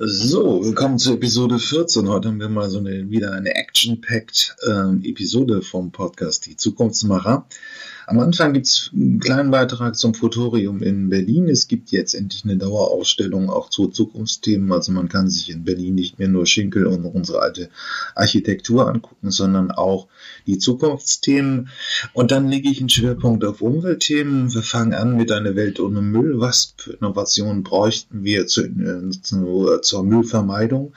So, willkommen zur Episode 14. Heute haben wir mal so eine wieder eine action-packed äh, Episode vom Podcast Die Zukunftsmacher. Am Anfang gibt es einen kleinen Beitrag zum Fotorium in Berlin. Es gibt jetzt endlich eine Dauerausstellung auch zu Zukunftsthemen. Also man kann sich in Berlin nicht mehr nur Schinkel und unsere alte Architektur angucken, sondern auch die Zukunftsthemen. Und dann lege ich einen Schwerpunkt auf Umweltthemen. Wir fangen an mit einer Welt ohne Müll. Was für Innovationen bräuchten wir zu, äh, zu, zur Müllvermeidung?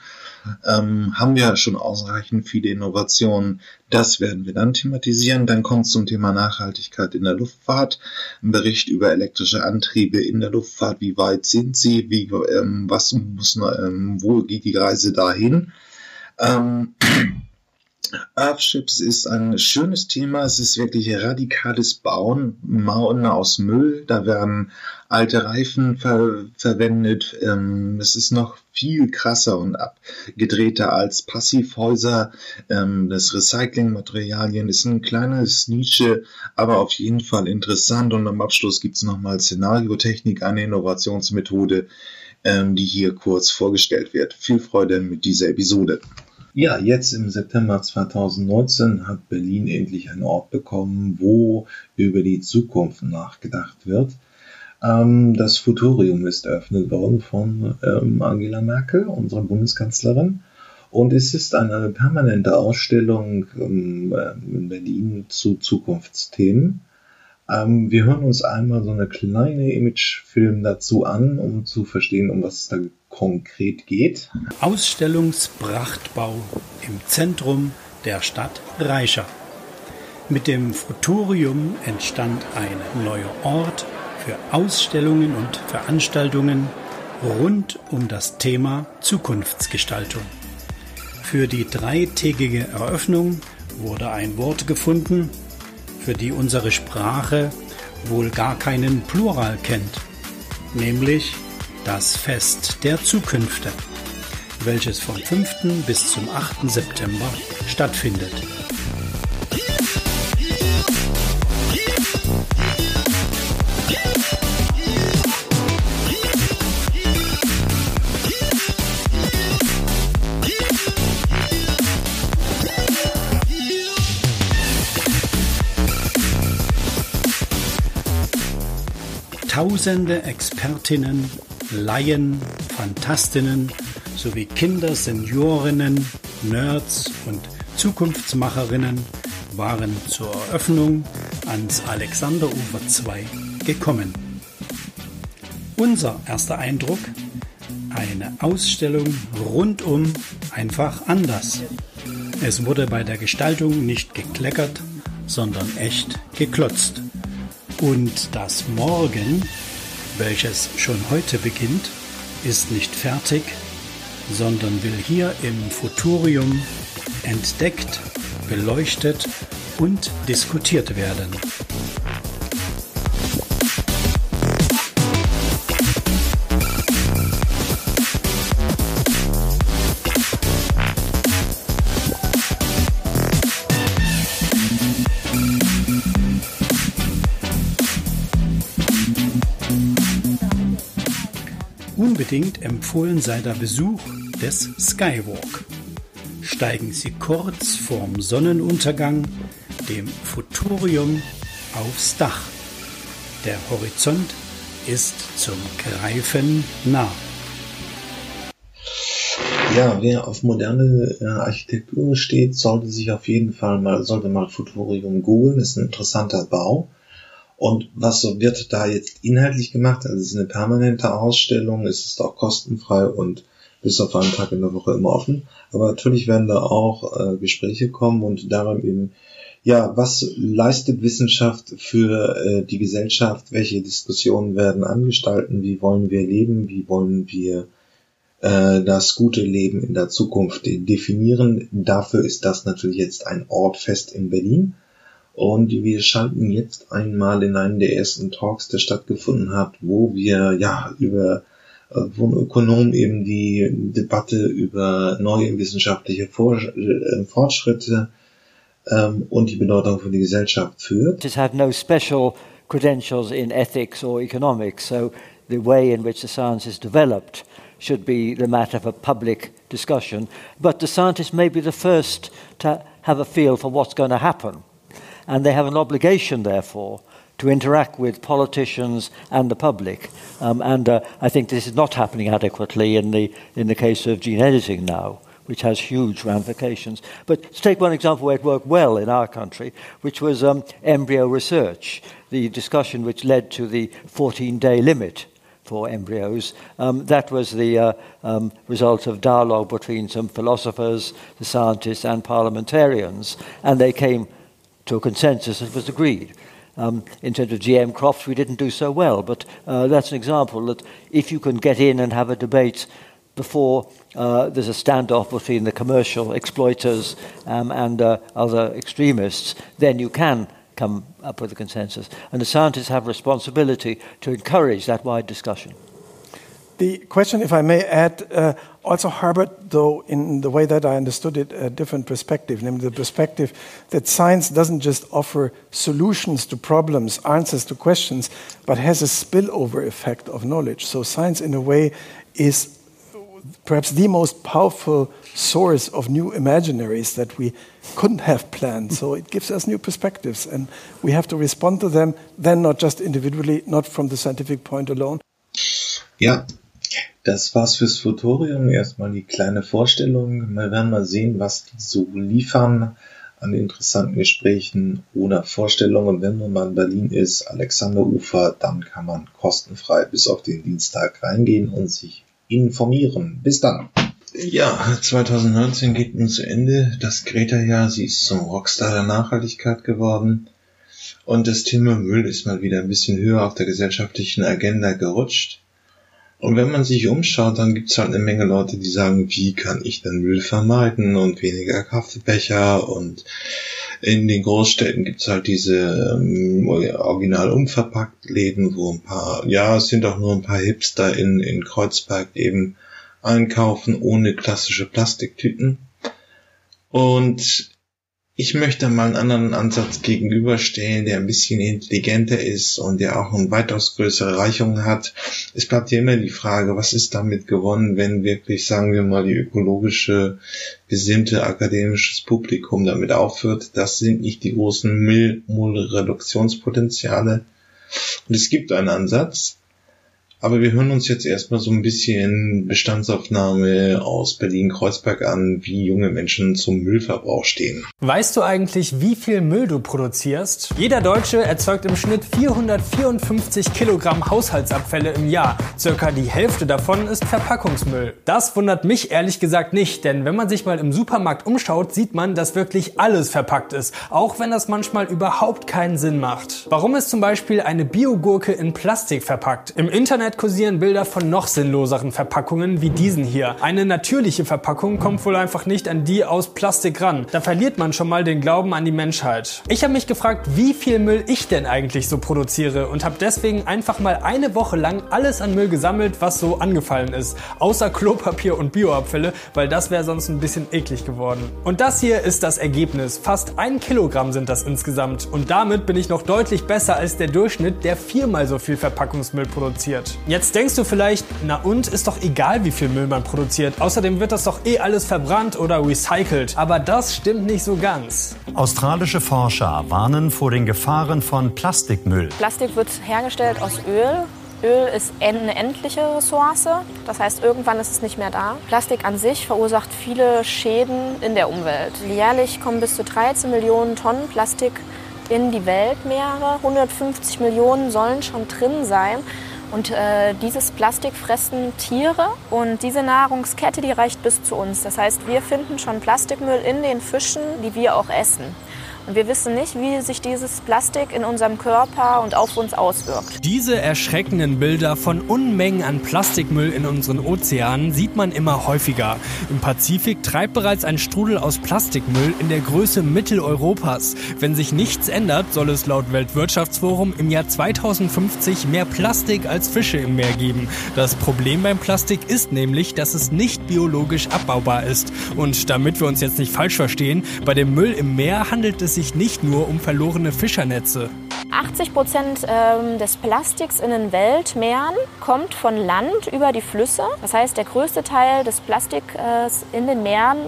Ähm, haben wir schon ausreichend viele Innovationen. Das werden wir dann thematisieren. Dann kommt zum Thema Nachhaltigkeit in der Luftfahrt. Ein Bericht über elektrische Antriebe in der Luftfahrt. Wie weit sind sie? Wie, ähm, was muss, ähm, wo geht die Reise dahin? Ähm, Earthships ist ein schönes Thema. Es ist wirklich radikales Bauen. Bauen aus Müll. Da werden alte Reifen ver verwendet. Ähm, es ist noch viel krasser und abgedrehter als Passivhäuser. Ähm, das Recyclingmaterialien ist ein kleines Nische, aber auf jeden Fall interessant. Und am Abschluss gibt es nochmal Szenariotechnik, eine Innovationsmethode, ähm, die hier kurz vorgestellt wird. Viel Freude mit dieser Episode. Ja, jetzt im September 2019 hat Berlin endlich einen Ort bekommen, wo über die Zukunft nachgedacht wird. Ähm, das Futurium ist eröffnet worden von ähm, Angela Merkel, unserer Bundeskanzlerin. Und es ist eine permanente Ausstellung ähm, in Berlin zu Zukunftsthemen. Ähm, wir hören uns einmal so eine kleine Imagefilm dazu an, um zu verstehen, um was es da konkret geht. Ausstellungsprachtbau im Zentrum der Stadt Reicher. Mit dem Futurium entstand ein neuer Ort für Ausstellungen und Veranstaltungen rund um das Thema Zukunftsgestaltung. Für die dreitägige Eröffnung wurde ein Wort gefunden, für die unsere Sprache wohl gar keinen Plural kennt, nämlich das Fest der Zukünfte, welches vom 5. bis zum 8. September stattfindet. Tausende Expertinnen, Laien, Fantastinnen sowie Kinder, Seniorinnen, Nerds und Zukunftsmacherinnen waren zur Eröffnung ans Alexanderufer 2 gekommen. Unser erster Eindruck? Eine Ausstellung rundum einfach anders. Es wurde bei der Gestaltung nicht gekleckert, sondern echt geklotzt. Und das Morgen, welches schon heute beginnt, ist nicht fertig, sondern will hier im Futurium entdeckt, beleuchtet und diskutiert werden. Unbedingt empfohlen sei der Besuch des Skywalk. Steigen Sie kurz vorm Sonnenuntergang dem Futurium aufs Dach. Der Horizont ist zum Greifen nah. Ja, wer auf moderne äh, Architektur steht, sollte sich auf jeden Fall mal, sollte mal Futurium googeln. Ist ein interessanter Bau. Und was wird da jetzt inhaltlich gemacht? Also es ist eine permanente Ausstellung, es ist auch kostenfrei und bis auf einen Tag in der Woche immer offen. Aber natürlich werden da auch äh, Gespräche kommen und darum eben, ja, was leistet Wissenschaft für äh, die Gesellschaft? Welche Diskussionen werden angestalten? Wie wollen wir leben? Wie wollen wir äh, das gute Leben in der Zukunft definieren? Dafür ist das natürlich jetzt ein Ort fest in Berlin. Und wir schalten jetzt einmal in einen der ersten Talks, der stattgefunden hat, wo wir ja über äh, wo ein Ökonom eben die Debatte über neue wissenschaftliche äh, Fortschritte ähm, und die Bedeutung für die Gesellschaft führt. It had no special credentials in ethics or economics, so the way in which the science is developed should be the matter for public discussion, but the scientists may be the first to have a feel for what's going to happen. And they have an obligation, therefore, to interact with politicians and the public. Um, and uh, I think this is not happening adequately in the, in the case of gene editing now, which has huge ramifications. But to take one example where it worked well in our country, which was um, embryo research, the discussion which led to the 14 day limit for embryos. Um, that was the uh, um, result of dialogue between some philosophers, the scientists, and parliamentarians, and they came to a consensus that was agreed. Um, in terms of GM crops, we didn't do so well, but uh, that's an example that if you can get in and have a debate before uh, there's a standoff between the commercial exploiters um, and uh, other extremists, then you can come up with a consensus. And the scientists have responsibility to encourage that wide discussion. The question, if I may add, uh, also harbored, though, in the way that I understood it, a different perspective, namely the perspective that science doesn't just offer solutions to problems, answers to questions, but has a spillover effect of knowledge. So, science, in a way, is perhaps the most powerful source of new imaginaries that we couldn't have planned. So, it gives us new perspectives, and we have to respond to them, then not just individually, not from the scientific point alone. Ja, Das war's fürs Futorium. Erstmal die kleine Vorstellung. Wir werden mal sehen, was die so liefern an interessanten Gesprächen oder Vorstellungen. Wenn man mal in Berlin ist, Alexander Ufer, dann kann man kostenfrei bis auf den Dienstag reingehen und sich informieren. Bis dann. Ja, 2019 geht nun zu Ende. Das Greta-Jahr, sie ist zum Rockstar der Nachhaltigkeit geworden. Und das Thema Müll ist mal wieder ein bisschen höher auf der gesellschaftlichen Agenda gerutscht. Und wenn man sich umschaut, dann gibt's halt eine Menge Leute, die sagen, wie kann ich denn Müll vermeiden und weniger Kaffeebecher und in den Großstädten gibt's halt diese ähm, original unverpackt Läden, wo ein paar, ja, es sind auch nur ein paar Hipster in, in Kreuzberg eben einkaufen ohne klassische Plastiktüten. Und ich möchte mal einen anderen Ansatz gegenüberstellen, der ein bisschen intelligenter ist und der auch eine weitaus größere Reichung hat. Es bleibt ja immer die Frage, was ist damit gewonnen, wenn wirklich, sagen wir mal, die ökologische, gesinnte akademisches Publikum damit aufhört. Das sind nicht die großen Müllreduktionspotenziale. Und es gibt einen Ansatz, aber wir hören uns jetzt erstmal so ein bisschen Bestandsaufnahme aus Berlin-Kreuzberg an, wie junge Menschen zum Müllverbrauch stehen. Weißt du eigentlich, wie viel Müll du produzierst? Jeder Deutsche erzeugt im Schnitt 454 Kilogramm Haushaltsabfälle im Jahr. Circa die Hälfte davon ist Verpackungsmüll. Das wundert mich ehrlich gesagt nicht, denn wenn man sich mal im Supermarkt umschaut, sieht man, dass wirklich alles verpackt ist, auch wenn das manchmal überhaupt keinen Sinn macht. Warum ist zum Beispiel eine Biogurke in Plastik verpackt? Im Internet Internet kursieren Bilder von noch sinnloseren Verpackungen wie diesen hier. Eine natürliche Verpackung kommt wohl einfach nicht an die aus Plastik ran. Da verliert man schon mal den Glauben an die Menschheit. Ich habe mich gefragt, wie viel Müll ich denn eigentlich so produziere und habe deswegen einfach mal eine Woche lang alles an Müll gesammelt, was so angefallen ist. Außer Klopapier und Bioabfälle, weil das wäre sonst ein bisschen eklig geworden. Und das hier ist das Ergebnis. Fast ein Kilogramm sind das insgesamt. Und damit bin ich noch deutlich besser als der Durchschnitt, der viermal so viel Verpackungsmüll produziert. Jetzt denkst du vielleicht, na und, ist doch egal, wie viel Müll man produziert. Außerdem wird das doch eh alles verbrannt oder recycelt. Aber das stimmt nicht so ganz. Australische Forscher warnen vor den Gefahren von Plastikmüll. Plastik wird hergestellt aus Öl. Öl ist eine endliche Ressource, das heißt, irgendwann ist es nicht mehr da. Plastik an sich verursacht viele Schäden in der Umwelt. Jährlich kommen bis zu 13 Millionen Tonnen Plastik in die Weltmeere. 150 Millionen sollen schon drin sein. Und äh, dieses Plastik fressen Tiere und diese Nahrungskette, die reicht bis zu uns. Das heißt, wir finden schon Plastikmüll in den Fischen, die wir auch essen. Und wir wissen nicht, wie sich dieses Plastik in unserem Körper und auf uns auswirkt. Diese erschreckenden Bilder von Unmengen an Plastikmüll in unseren Ozeanen sieht man immer häufiger. Im Pazifik treibt bereits ein Strudel aus Plastikmüll in der Größe Mitteleuropas. Wenn sich nichts ändert, soll es laut Weltwirtschaftsforum im Jahr 2050 mehr Plastik als Fische im Meer geben. Das Problem beim Plastik ist nämlich, dass es nicht biologisch abbaubar ist. Und damit wir uns jetzt nicht falsch verstehen, bei dem Müll im Meer handelt es sich nicht nur um verlorene Fischernetze. 80 Prozent ähm, des Plastiks in den Weltmeeren kommt von Land über die Flüsse. Das heißt, der größte Teil des Plastiks äh, in den Meeren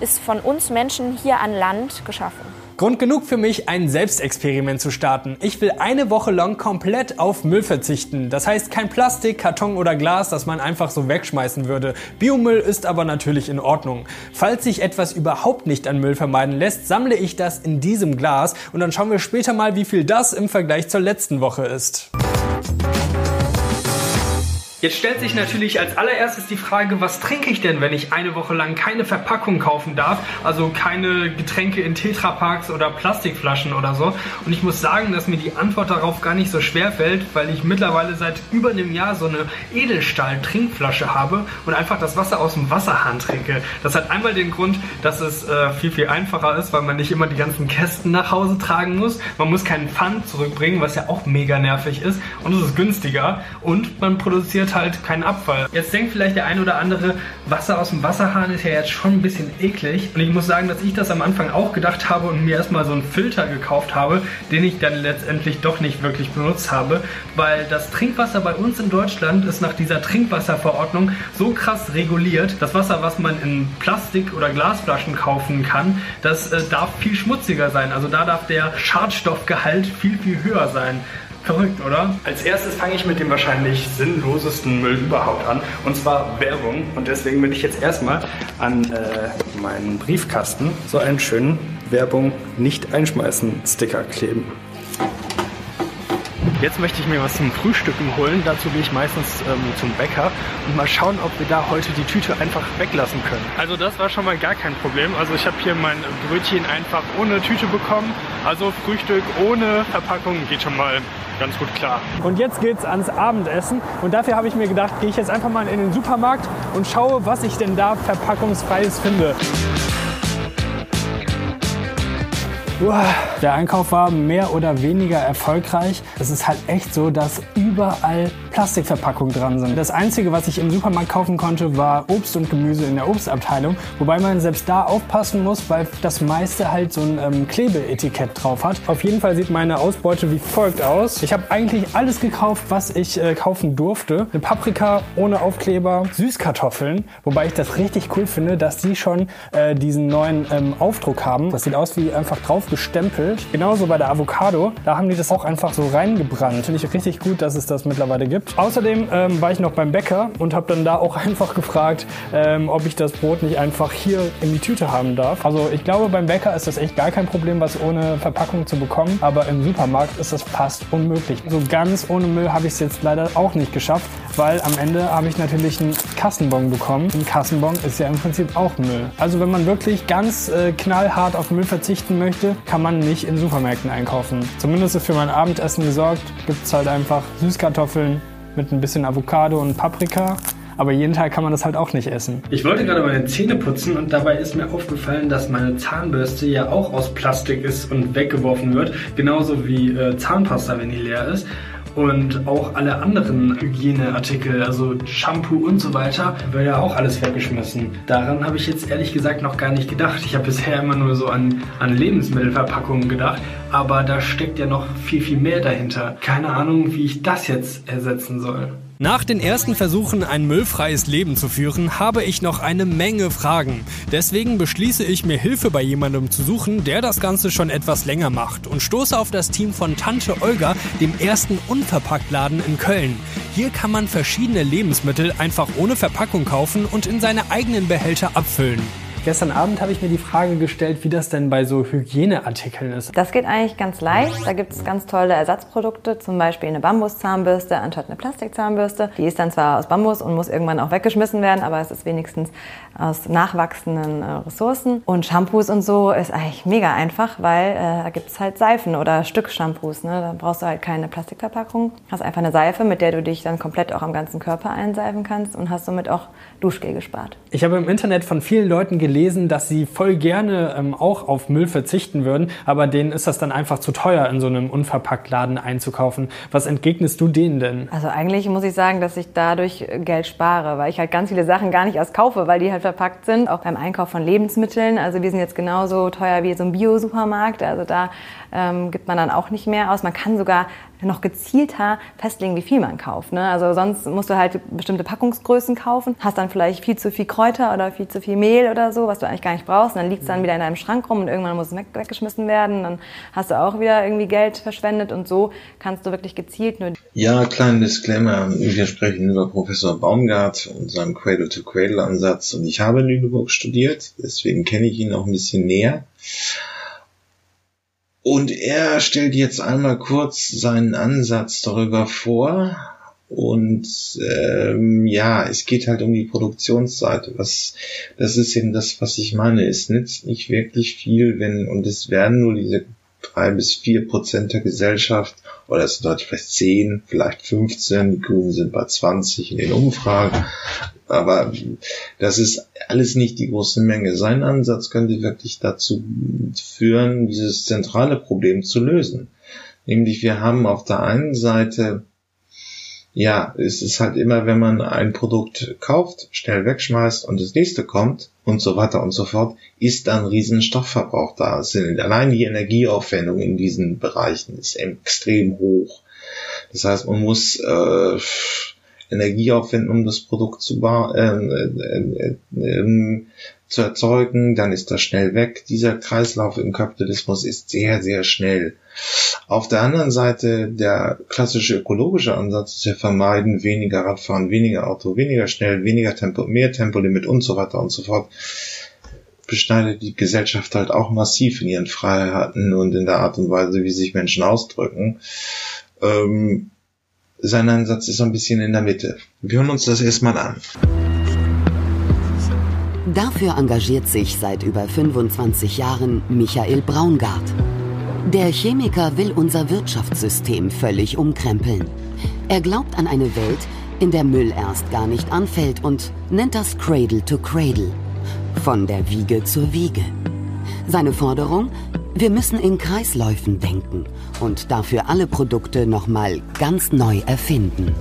ist von uns Menschen hier an Land geschaffen. Grund genug für mich, ein Selbstexperiment zu starten. Ich will eine Woche lang komplett auf Müll verzichten. Das heißt kein Plastik, Karton oder Glas, das man einfach so wegschmeißen würde. Biomüll ist aber natürlich in Ordnung. Falls sich etwas überhaupt nicht an Müll vermeiden lässt, sammle ich das in diesem Glas und dann schauen wir später mal, wie viel das im Vergleich zur letzten Woche ist. Jetzt stellt sich natürlich als allererstes die Frage, was trinke ich denn, wenn ich eine Woche lang keine Verpackung kaufen darf, also keine Getränke in Tetrapacks oder Plastikflaschen oder so. Und ich muss sagen, dass mir die Antwort darauf gar nicht so schwer fällt, weil ich mittlerweile seit über einem Jahr so eine Edelstahl-Trinkflasche habe und einfach das Wasser aus dem Wasserhahn trinke. Das hat einmal den Grund, dass es äh, viel, viel einfacher ist, weil man nicht immer die ganzen Kästen nach Hause tragen muss. Man muss keinen Pfand zurückbringen, was ja auch mega nervig ist. Und es ist günstiger und man produziert produziert halt keinen Abfall. Jetzt denkt vielleicht der ein oder andere, Wasser aus dem Wasserhahn ist ja jetzt schon ein bisschen eklig. Und ich muss sagen, dass ich das am Anfang auch gedacht habe und mir erstmal so einen Filter gekauft habe, den ich dann letztendlich doch nicht wirklich benutzt habe, weil das Trinkwasser bei uns in Deutschland ist nach dieser Trinkwasserverordnung so krass reguliert. Das Wasser, was man in Plastik- oder Glasflaschen kaufen kann, das äh, darf viel schmutziger sein. Also da darf der Schadstoffgehalt viel, viel höher sein. Verrückt, oder? Als erstes fange ich mit dem wahrscheinlich sinnlosesten Müll überhaupt an, und zwar Werbung. Und deswegen will ich jetzt erstmal an äh, meinen Briefkasten so einen schönen Werbung nicht einschmeißen Sticker kleben. Jetzt möchte ich mir was zum Frühstücken holen. Dazu gehe ich meistens ähm, zum Bäcker und mal schauen, ob wir da heute die Tüte einfach weglassen können. Also das war schon mal gar kein Problem. Also ich habe hier mein Brötchen einfach ohne Tüte bekommen. Also Frühstück ohne Verpackung geht schon mal ganz gut klar. Und jetzt geht's ans Abendessen und dafür habe ich mir gedacht, gehe ich jetzt einfach mal in den Supermarkt und schaue, was ich denn da verpackungsfreies finde. Der Einkauf war mehr oder weniger erfolgreich. Es ist halt echt so, dass überall Plastikverpackungen dran sind. Das Einzige, was ich im Supermarkt kaufen konnte, war Obst und Gemüse in der Obstabteilung. Wobei man selbst da aufpassen muss, weil das meiste halt so ein ähm, Klebeetikett drauf hat. Auf jeden Fall sieht meine Ausbeute wie folgt aus. Ich habe eigentlich alles gekauft, was ich äh, kaufen durfte. Eine Paprika ohne Aufkleber, Süßkartoffeln, wobei ich das richtig cool finde, dass die schon äh, diesen neuen ähm, Aufdruck haben. Das sieht aus wie einfach drauf gestempelt. Genauso bei der Avocado. Da haben die das auch einfach so reingebrannt. Finde ich richtig gut, dass es das mittlerweile gibt. Außerdem ähm, war ich noch beim Bäcker und habe dann da auch einfach gefragt, ähm, ob ich das Brot nicht einfach hier in die Tüte haben darf. Also ich glaube, beim Bäcker ist das echt gar kein Problem, was ohne Verpackung zu bekommen. Aber im Supermarkt ist das fast unmöglich. So ganz ohne Müll habe ich es jetzt leider auch nicht geschafft, weil am Ende habe ich natürlich einen Kassenbon bekommen. Ein Kassenbon ist ja im Prinzip auch Müll. Also wenn man wirklich ganz äh, knallhart auf Müll verzichten möchte, kann man nicht in Supermärkten einkaufen. Zumindest ist für mein Abendessen gesorgt, gibt es halt einfach Süßkartoffeln mit ein bisschen Avocado und Paprika. Aber jeden Tag kann man das halt auch nicht essen. Ich wollte gerade meine Zähne putzen und dabei ist mir aufgefallen, dass meine Zahnbürste ja auch aus Plastik ist und weggeworfen wird. Genauso wie äh, Zahnpasta, wenn die leer ist und auch alle anderen Hygieneartikel, also Shampoo und so weiter, wird ja auch alles weggeschmissen. Daran habe ich jetzt ehrlich gesagt noch gar nicht gedacht. Ich habe bisher immer nur so an, an Lebensmittelverpackungen gedacht, aber da steckt ja noch viel, viel mehr dahinter. Keine Ahnung, wie ich das jetzt ersetzen soll. Nach den ersten Versuchen, ein müllfreies Leben zu führen, habe ich noch eine Menge Fragen. Deswegen beschließe ich mir Hilfe bei jemandem zu suchen, der das Ganze schon etwas länger macht und stoße auf das Team von Tante Olga, dem ersten Unverpacktladen in Köln. Hier kann man verschiedene Lebensmittel einfach ohne Verpackung kaufen und in seine eigenen Behälter abfüllen. Gestern Abend habe ich mir die Frage gestellt, wie das denn bei so Hygieneartikeln ist. Das geht eigentlich ganz leicht. Da gibt es ganz tolle Ersatzprodukte, zum Beispiel eine Bambuszahnbürste anstatt eine Plastikzahnbürste. Die ist dann zwar aus Bambus und muss irgendwann auch weggeschmissen werden, aber es ist wenigstens aus nachwachsenden äh, Ressourcen. Und Shampoos und so ist eigentlich mega einfach, weil äh, da gibt es halt Seifen oder Stückshampoos. Ne? Da brauchst du halt keine Plastikverpackung. Hast einfach eine Seife, mit der du dich dann komplett auch am ganzen Körper einseifen kannst und hast somit auch Duschgel gespart. Ich habe im Internet von vielen Leuten gelesen, gelesen, dass sie voll gerne ähm, auch auf Müll verzichten würden, aber denen ist das dann einfach zu teuer, in so einem Unverpacktladen einzukaufen. Was entgegnest du denen denn? Also eigentlich muss ich sagen, dass ich dadurch Geld spare, weil ich halt ganz viele Sachen gar nicht erst kaufe, weil die halt verpackt sind. Auch beim Einkauf von Lebensmitteln. Also wir sind jetzt genauso teuer wie so ein Bio-Supermarkt. Also da ähm, gibt man dann auch nicht mehr aus. Man kann sogar noch gezielter festlegen, wie viel man kauft. Ne? Also sonst musst du halt bestimmte Packungsgrößen kaufen, hast dann vielleicht viel zu viel Kräuter oder viel zu viel Mehl oder so, was du eigentlich gar nicht brauchst. Und dann liegt es dann wieder in deinem Schrank rum und irgendwann muss es weg weggeschmissen werden. Dann hast du auch wieder irgendwie Geld verschwendet und so kannst du wirklich gezielt nur. Ja, kleinen Disclaimer. Wir sprechen über Professor Baumgart und seinen Cradle-to-Cradle-Ansatz. Und ich habe in Lüneburg studiert, deswegen kenne ich ihn auch ein bisschen näher. Und er stellt jetzt einmal kurz seinen Ansatz darüber vor. Und ähm, ja, es geht halt um die Produktionsseite. Was das ist eben das, was ich meine. Es nützt nicht wirklich viel, wenn und es werden nur diese drei bis vier Prozent der Gesellschaft oder es sind vielleicht zehn, vielleicht 15. Die Grünen sind bei 20 in den Umfragen. Aber das ist alles nicht die große Menge. Sein Ansatz könnte wirklich dazu führen, dieses zentrale Problem zu lösen. Nämlich wir haben auf der einen Seite, ja, es ist halt immer, wenn man ein Produkt kauft, schnell wegschmeißt und das nächste kommt und so weiter und so fort, ist da ein riesen Stoffverbrauch da. Es sind allein die Energieaufwendung in diesen Bereichen ist extrem hoch. Das heißt, man muss äh, Energie aufwenden, um das Produkt zu, ähm, äh, äh, äh, zu erzeugen, dann ist das schnell weg. Dieser Kreislauf im Kapitalismus ist sehr, sehr schnell. Auf der anderen Seite, der klassische ökologische Ansatz ist ja vermeiden, weniger Radfahren, weniger Auto, weniger schnell, weniger Tempo, mehr Tempolimit und so weiter und so fort beschneidet die Gesellschaft halt auch massiv in ihren Freiheiten und in der Art und Weise, wie sich Menschen ausdrücken. Ähm, sein Ansatz ist so ein bisschen in der Mitte. Wir hören uns das erstmal an. Dafür engagiert sich seit über 25 Jahren Michael Braungart. Der Chemiker will unser Wirtschaftssystem völlig umkrempeln. Er glaubt an eine Welt, in der Müll erst gar nicht anfällt und nennt das Cradle to Cradle. Von der Wiege zur Wiege. Seine Forderung? Wir müssen in Kreisläufen denken und dafür alle Produkte nochmal ganz neu erfinden.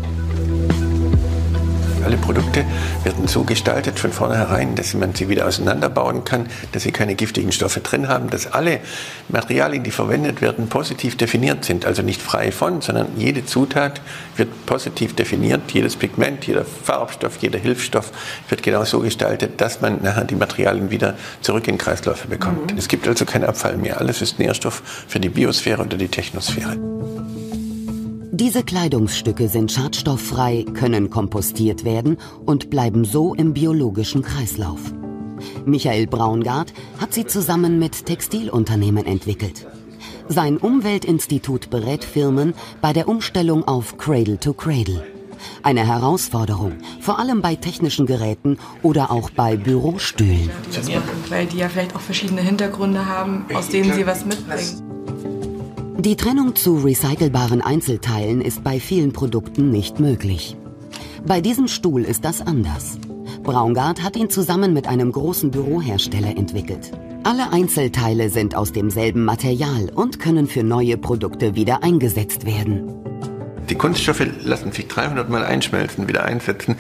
Alle Produkte werden so gestaltet von vornherein, dass man sie wieder auseinanderbauen kann, dass sie keine giftigen Stoffe drin haben, dass alle Materialien, die verwendet werden, positiv definiert sind. Also nicht frei von, sondern jede Zutat wird positiv definiert. Jedes Pigment, jeder Farbstoff, jeder Hilfsstoff wird genau so gestaltet, dass man nachher die Materialien wieder zurück in Kreisläufe bekommt. Mhm. Es gibt also keinen Abfall mehr. Alles ist Nährstoff für die Biosphäre oder die Technosphäre. Diese Kleidungsstücke sind schadstofffrei, können kompostiert werden und bleiben so im biologischen Kreislauf. Michael Braungart hat sie zusammen mit Textilunternehmen entwickelt. Sein Umweltinstitut berät Firmen bei der Umstellung auf Cradle to Cradle. Eine Herausforderung, vor allem bei technischen Geräten oder auch bei Bürostühlen. Weil die ja vielleicht auch verschiedene Hintergründe haben, aus denen sie was mitbringen. Die Trennung zu recycelbaren Einzelteilen ist bei vielen Produkten nicht möglich. Bei diesem Stuhl ist das anders. Braungart hat ihn zusammen mit einem großen Bürohersteller entwickelt. Alle Einzelteile sind aus demselben Material und können für neue Produkte wieder eingesetzt werden. Die Kunststoffe lassen sich 300 Mal einschmelzen, wieder einsetzen.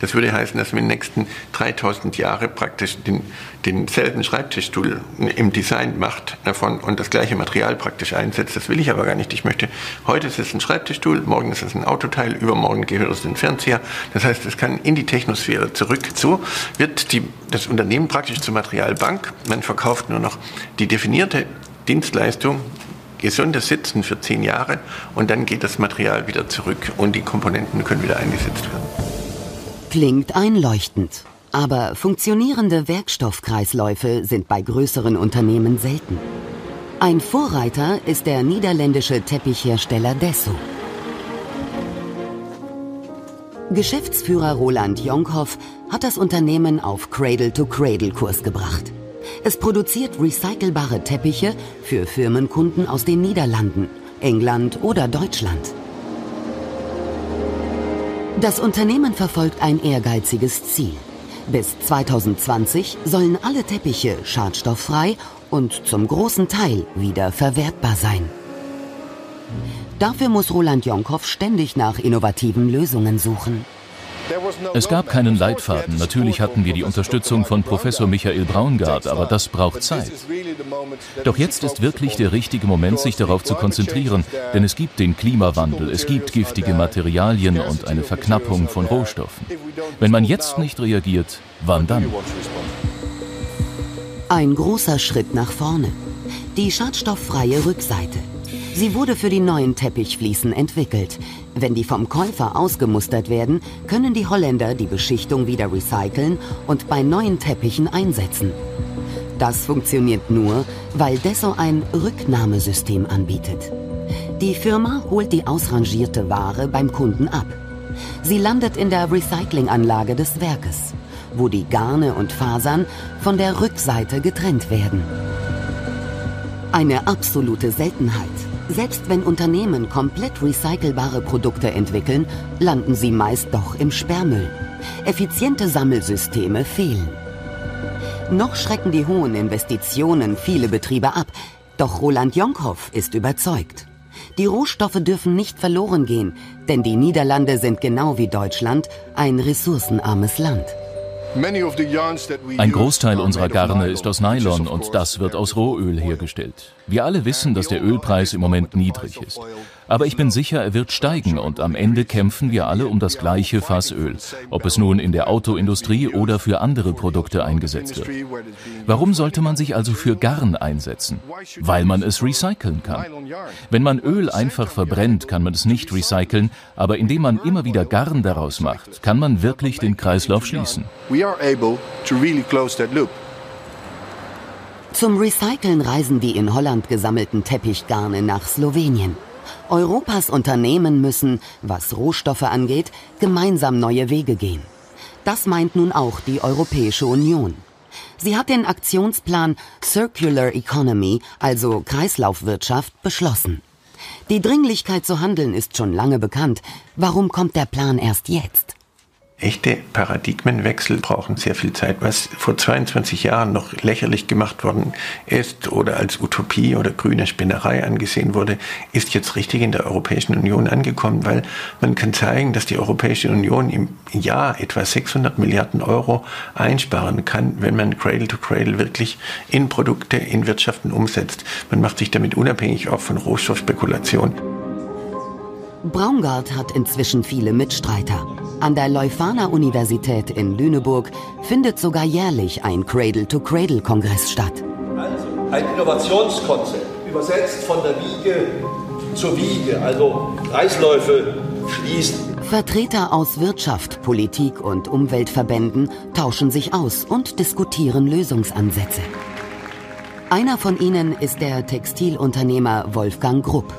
Das würde heißen, dass man in den nächsten 3000 Jahren praktisch den, denselben Schreibtischstuhl im Design macht davon und das gleiche Material praktisch einsetzt. Das will ich aber gar nicht. Ich möchte, heute ist es ein Schreibtischstuhl, morgen ist es ein Autoteil, übermorgen gehört es den Fernseher. Das heißt, es kann in die Technosphäre zurück. So wird die, das Unternehmen praktisch zur Materialbank. Man verkauft nur noch die definierte Dienstleistung gesundes Sitzen für zehn Jahre und dann geht das Material wieder zurück und die Komponenten können wieder eingesetzt werden. Klingt einleuchtend. Aber funktionierende Werkstoffkreisläufe sind bei größeren Unternehmen selten. Ein Vorreiter ist der niederländische Teppichhersteller Desso. Geschäftsführer Roland Jonkhoff hat das Unternehmen auf Cradle-to-Cradle-Kurs gebracht. Es produziert recycelbare Teppiche für Firmenkunden aus den Niederlanden, England oder Deutschland. Das Unternehmen verfolgt ein ehrgeiziges Ziel. Bis 2020 sollen alle Teppiche schadstofffrei und zum großen Teil wieder verwertbar sein. Dafür muss Roland Jonkhoff ständig nach innovativen Lösungen suchen. Es gab keinen Leitfaden. Natürlich hatten wir die Unterstützung von Professor Michael Braungart, aber das braucht Zeit. Doch jetzt ist wirklich der richtige Moment, sich darauf zu konzentrieren, denn es gibt den Klimawandel, es gibt giftige Materialien und eine Verknappung von Rohstoffen. Wenn man jetzt nicht reagiert, wann dann? Ein großer Schritt nach vorne. Die schadstofffreie Rückseite. Sie wurde für die neuen Teppichfliesen entwickelt. Wenn die vom Käufer ausgemustert werden, können die Holländer die Beschichtung wieder recyceln und bei neuen Teppichen einsetzen. Das funktioniert nur, weil Desso ein Rücknahmesystem anbietet. Die Firma holt die ausrangierte Ware beim Kunden ab. Sie landet in der Recyclinganlage des Werkes, wo die Garne und Fasern von der Rückseite getrennt werden. Eine absolute Seltenheit. Selbst wenn Unternehmen komplett recycelbare Produkte entwickeln, landen sie meist doch im Sperrmüll. Effiziente Sammelsysteme fehlen. Noch schrecken die hohen Investitionen viele Betriebe ab, doch Roland Jonkhoff ist überzeugt. Die Rohstoffe dürfen nicht verloren gehen, denn die Niederlande sind genau wie Deutschland ein ressourcenarmes Land. Ein Großteil unserer Garne ist aus Nylon und das wird aus Rohöl hergestellt. Wir alle wissen, dass der Ölpreis im Moment niedrig ist. Aber ich bin sicher, er wird steigen und am Ende kämpfen wir alle um das gleiche Fass Öl, ob es nun in der Autoindustrie oder für andere Produkte eingesetzt wird. Warum sollte man sich also für Garn einsetzen? Weil man es recyceln kann. Wenn man Öl einfach verbrennt, kann man es nicht recyceln, aber indem man immer wieder Garn daraus macht, kann man wirklich den Kreislauf schließen. Zum Recyceln reisen die in Holland gesammelten Teppichgarne nach Slowenien. Europas Unternehmen müssen, was Rohstoffe angeht, gemeinsam neue Wege gehen. Das meint nun auch die Europäische Union. Sie hat den Aktionsplan Circular Economy, also Kreislaufwirtschaft, beschlossen. Die Dringlichkeit zu handeln ist schon lange bekannt. Warum kommt der Plan erst jetzt? Echte Paradigmenwechsel brauchen sehr viel Zeit. Was vor 22 Jahren noch lächerlich gemacht worden ist oder als Utopie oder grüne Spinnerei angesehen wurde, ist jetzt richtig in der Europäischen Union angekommen, weil man kann zeigen, dass die Europäische Union im Jahr etwa 600 Milliarden Euro einsparen kann, wenn man Cradle to Cradle wirklich in Produkte, in Wirtschaften umsetzt. Man macht sich damit unabhängig auch von Rohstoffspekulation. Braungart hat inzwischen viele Mitstreiter. An der Leuphana-Universität in Lüneburg findet sogar jährlich ein Cradle-to-Cradle-Kongress statt. Also ein Innovationskonzept, übersetzt von der Wiege zur Wiege, also Kreisläufe schließen. Vertreter aus Wirtschaft, Politik und Umweltverbänden tauschen sich aus und diskutieren Lösungsansätze. Einer von ihnen ist der Textilunternehmer Wolfgang Grupp.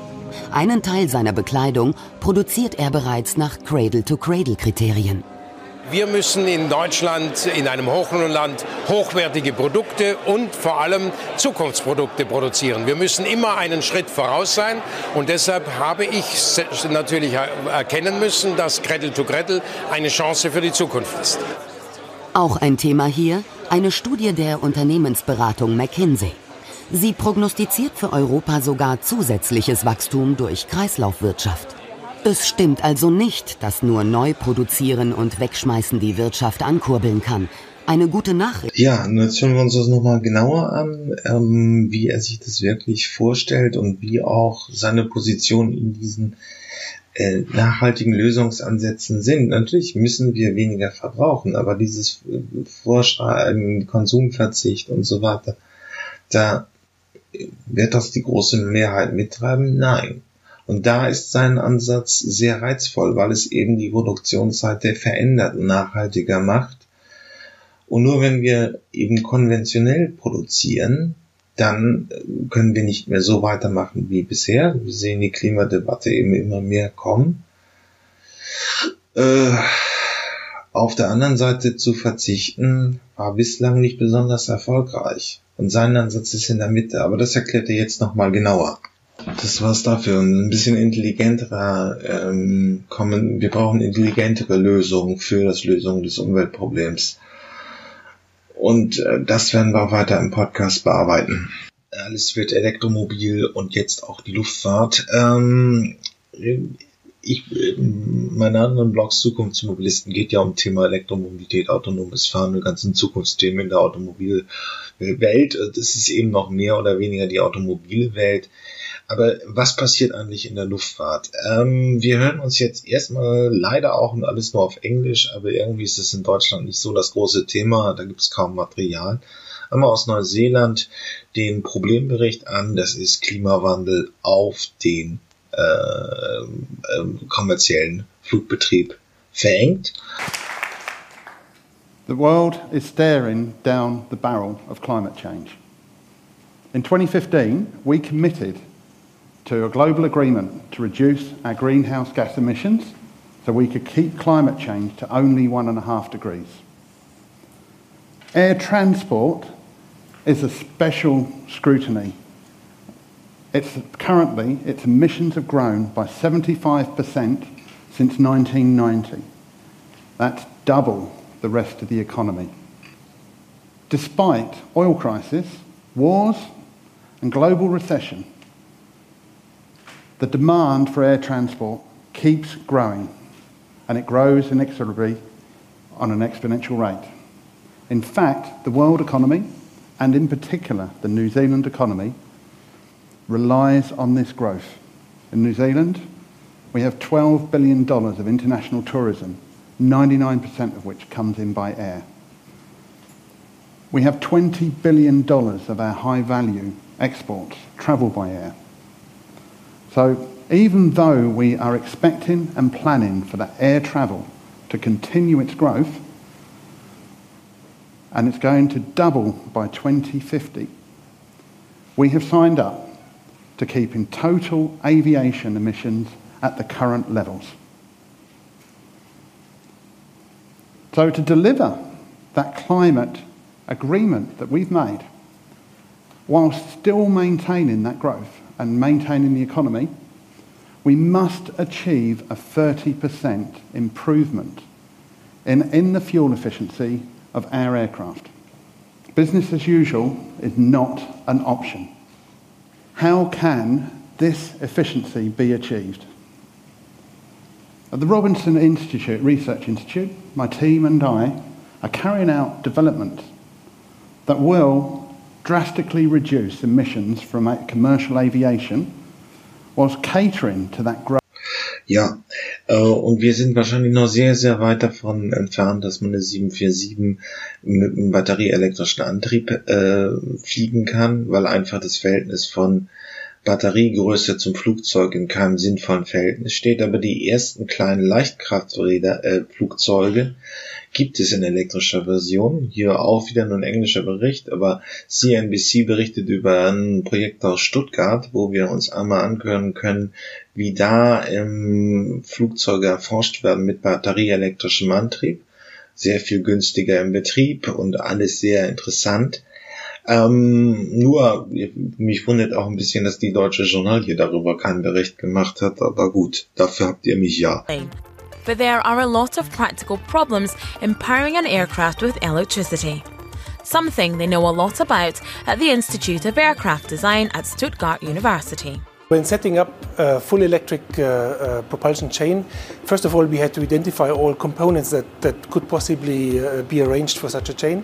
Einen Teil seiner Bekleidung produziert er bereits nach Cradle-to-Cradle-Kriterien. Wir müssen in Deutschland, in einem Hochlohnland, hochwertige Produkte und vor allem Zukunftsprodukte produzieren. Wir müssen immer einen Schritt voraus sein und deshalb habe ich natürlich erkennen müssen, dass Cradle to Cradle eine Chance für die Zukunft ist. Auch ein Thema hier, eine Studie der Unternehmensberatung McKinsey. Sie prognostiziert für Europa sogar zusätzliches Wachstum durch Kreislaufwirtschaft. Es stimmt also nicht, dass nur neu produzieren und wegschmeißen die Wirtschaft ankurbeln kann. Eine gute Nachricht. Ja, jetzt schauen wir uns das nochmal genauer an, ähm, wie er sich das wirklich vorstellt und wie auch seine Position in diesen äh, nachhaltigen Lösungsansätzen sind. Natürlich müssen wir weniger verbrauchen, aber dieses Vorschreiben, Konsumverzicht und so weiter, da wird das die große Mehrheit mittreiben? Nein. Und da ist sein Ansatz sehr reizvoll, weil es eben die Produktionsseite verändert und nachhaltiger macht. Und nur wenn wir eben konventionell produzieren, dann können wir nicht mehr so weitermachen wie bisher. Wir sehen die Klimadebatte eben immer mehr kommen. Äh, auf der anderen Seite zu verzichten, war bislang nicht besonders erfolgreich. Und sein Ansatz ist in der Mitte, aber das erklärt er jetzt nochmal genauer. Das war's dafür. Ein bisschen intelligenterer ähm, kommen. Wir brauchen intelligentere Lösungen für das Lösung des Umweltproblems. Und äh, das werden wir weiter im Podcast bearbeiten. Alles wird elektromobil und jetzt auch die Luftfahrt. Ähm, ich, meine anderen Blogs Zukunftsmobilisten geht ja um Thema Elektromobilität, autonomes Fahren, die ganzen Zukunftsthemen in der Automobilwelt. Das ist eben noch mehr oder weniger die automobile Welt. Aber was passiert eigentlich in der Luftfahrt? Ähm, wir hören uns jetzt erstmal leider auch alles nur auf Englisch, aber irgendwie ist es in Deutschland nicht so das große Thema, da gibt es kaum Material. Einmal aus Neuseeland den Problembericht an, das ist Klimawandel auf den Äh, ähm, kommerziellen Flugbetrieb verengt. The world is staring down the barrel of climate change. In 2015, we committed to a global agreement to reduce our greenhouse gas emissions so we could keep climate change to only one and a half degrees. Air transport is a special scrutiny. It's currently its emissions have grown by 75% since 1990. That's double the rest of the economy. Despite oil crisis, wars and global recession, the demand for air transport keeps growing and it grows inexorably on an exponential rate. In fact, the world economy, and in particular the New Zealand economy, relies on this growth. In New Zealand, we have $12 billion of international tourism, 99% of which comes in by air. We have $20 billion of our high value exports travel by air. So even though we are expecting and planning for that air travel to continue its growth, and it's going to double by 2050, we have signed up to keeping total aviation emissions at the current levels. So to deliver that climate agreement that we've made, whilst still maintaining that growth, and maintaining the economy, we must achieve a 30% improvement in, in the fuel efficiency of our aircraft. Business as usual is not an option. How can this efficiency be achieved? At the Robinson Institute, Research Institute, my team and I are carrying out developments that will drastically reduce emissions from commercial aviation whilst catering to that growth. Ja, äh, und wir sind wahrscheinlich noch sehr, sehr weit davon entfernt, dass man eine 747 mit einem batterieelektrischen Antrieb äh, fliegen kann, weil einfach das Verhältnis von Batteriegröße zum Flugzeug in keinem sinnvollen Verhältnis steht. Aber die ersten kleinen Leichtkrafträder, äh, Flugzeuge, gibt es in elektrischer Version. Hier auch wieder nur ein englischer Bericht, aber CNBC berichtet über ein Projekt aus Stuttgart, wo wir uns einmal anhören können, wie da ähm, Flugzeuge erforscht werden mit batterieelektrischem Antrieb. Sehr viel günstiger im Betrieb und alles sehr interessant. Ähm, nur, mich wundert auch ein bisschen, dass die deutsche Journal hier darüber keinen Bericht gemacht hat, aber gut, dafür habt ihr mich ja. But there are a lot of practical problems in powering an aircraft with electricity. Something they know a lot about at the Institute of Aircraft Design at Stuttgart University. When setting up a full electric uh, uh, propulsion chain, first of all, we had to identify all components that, that could possibly uh, be arranged for such a chain.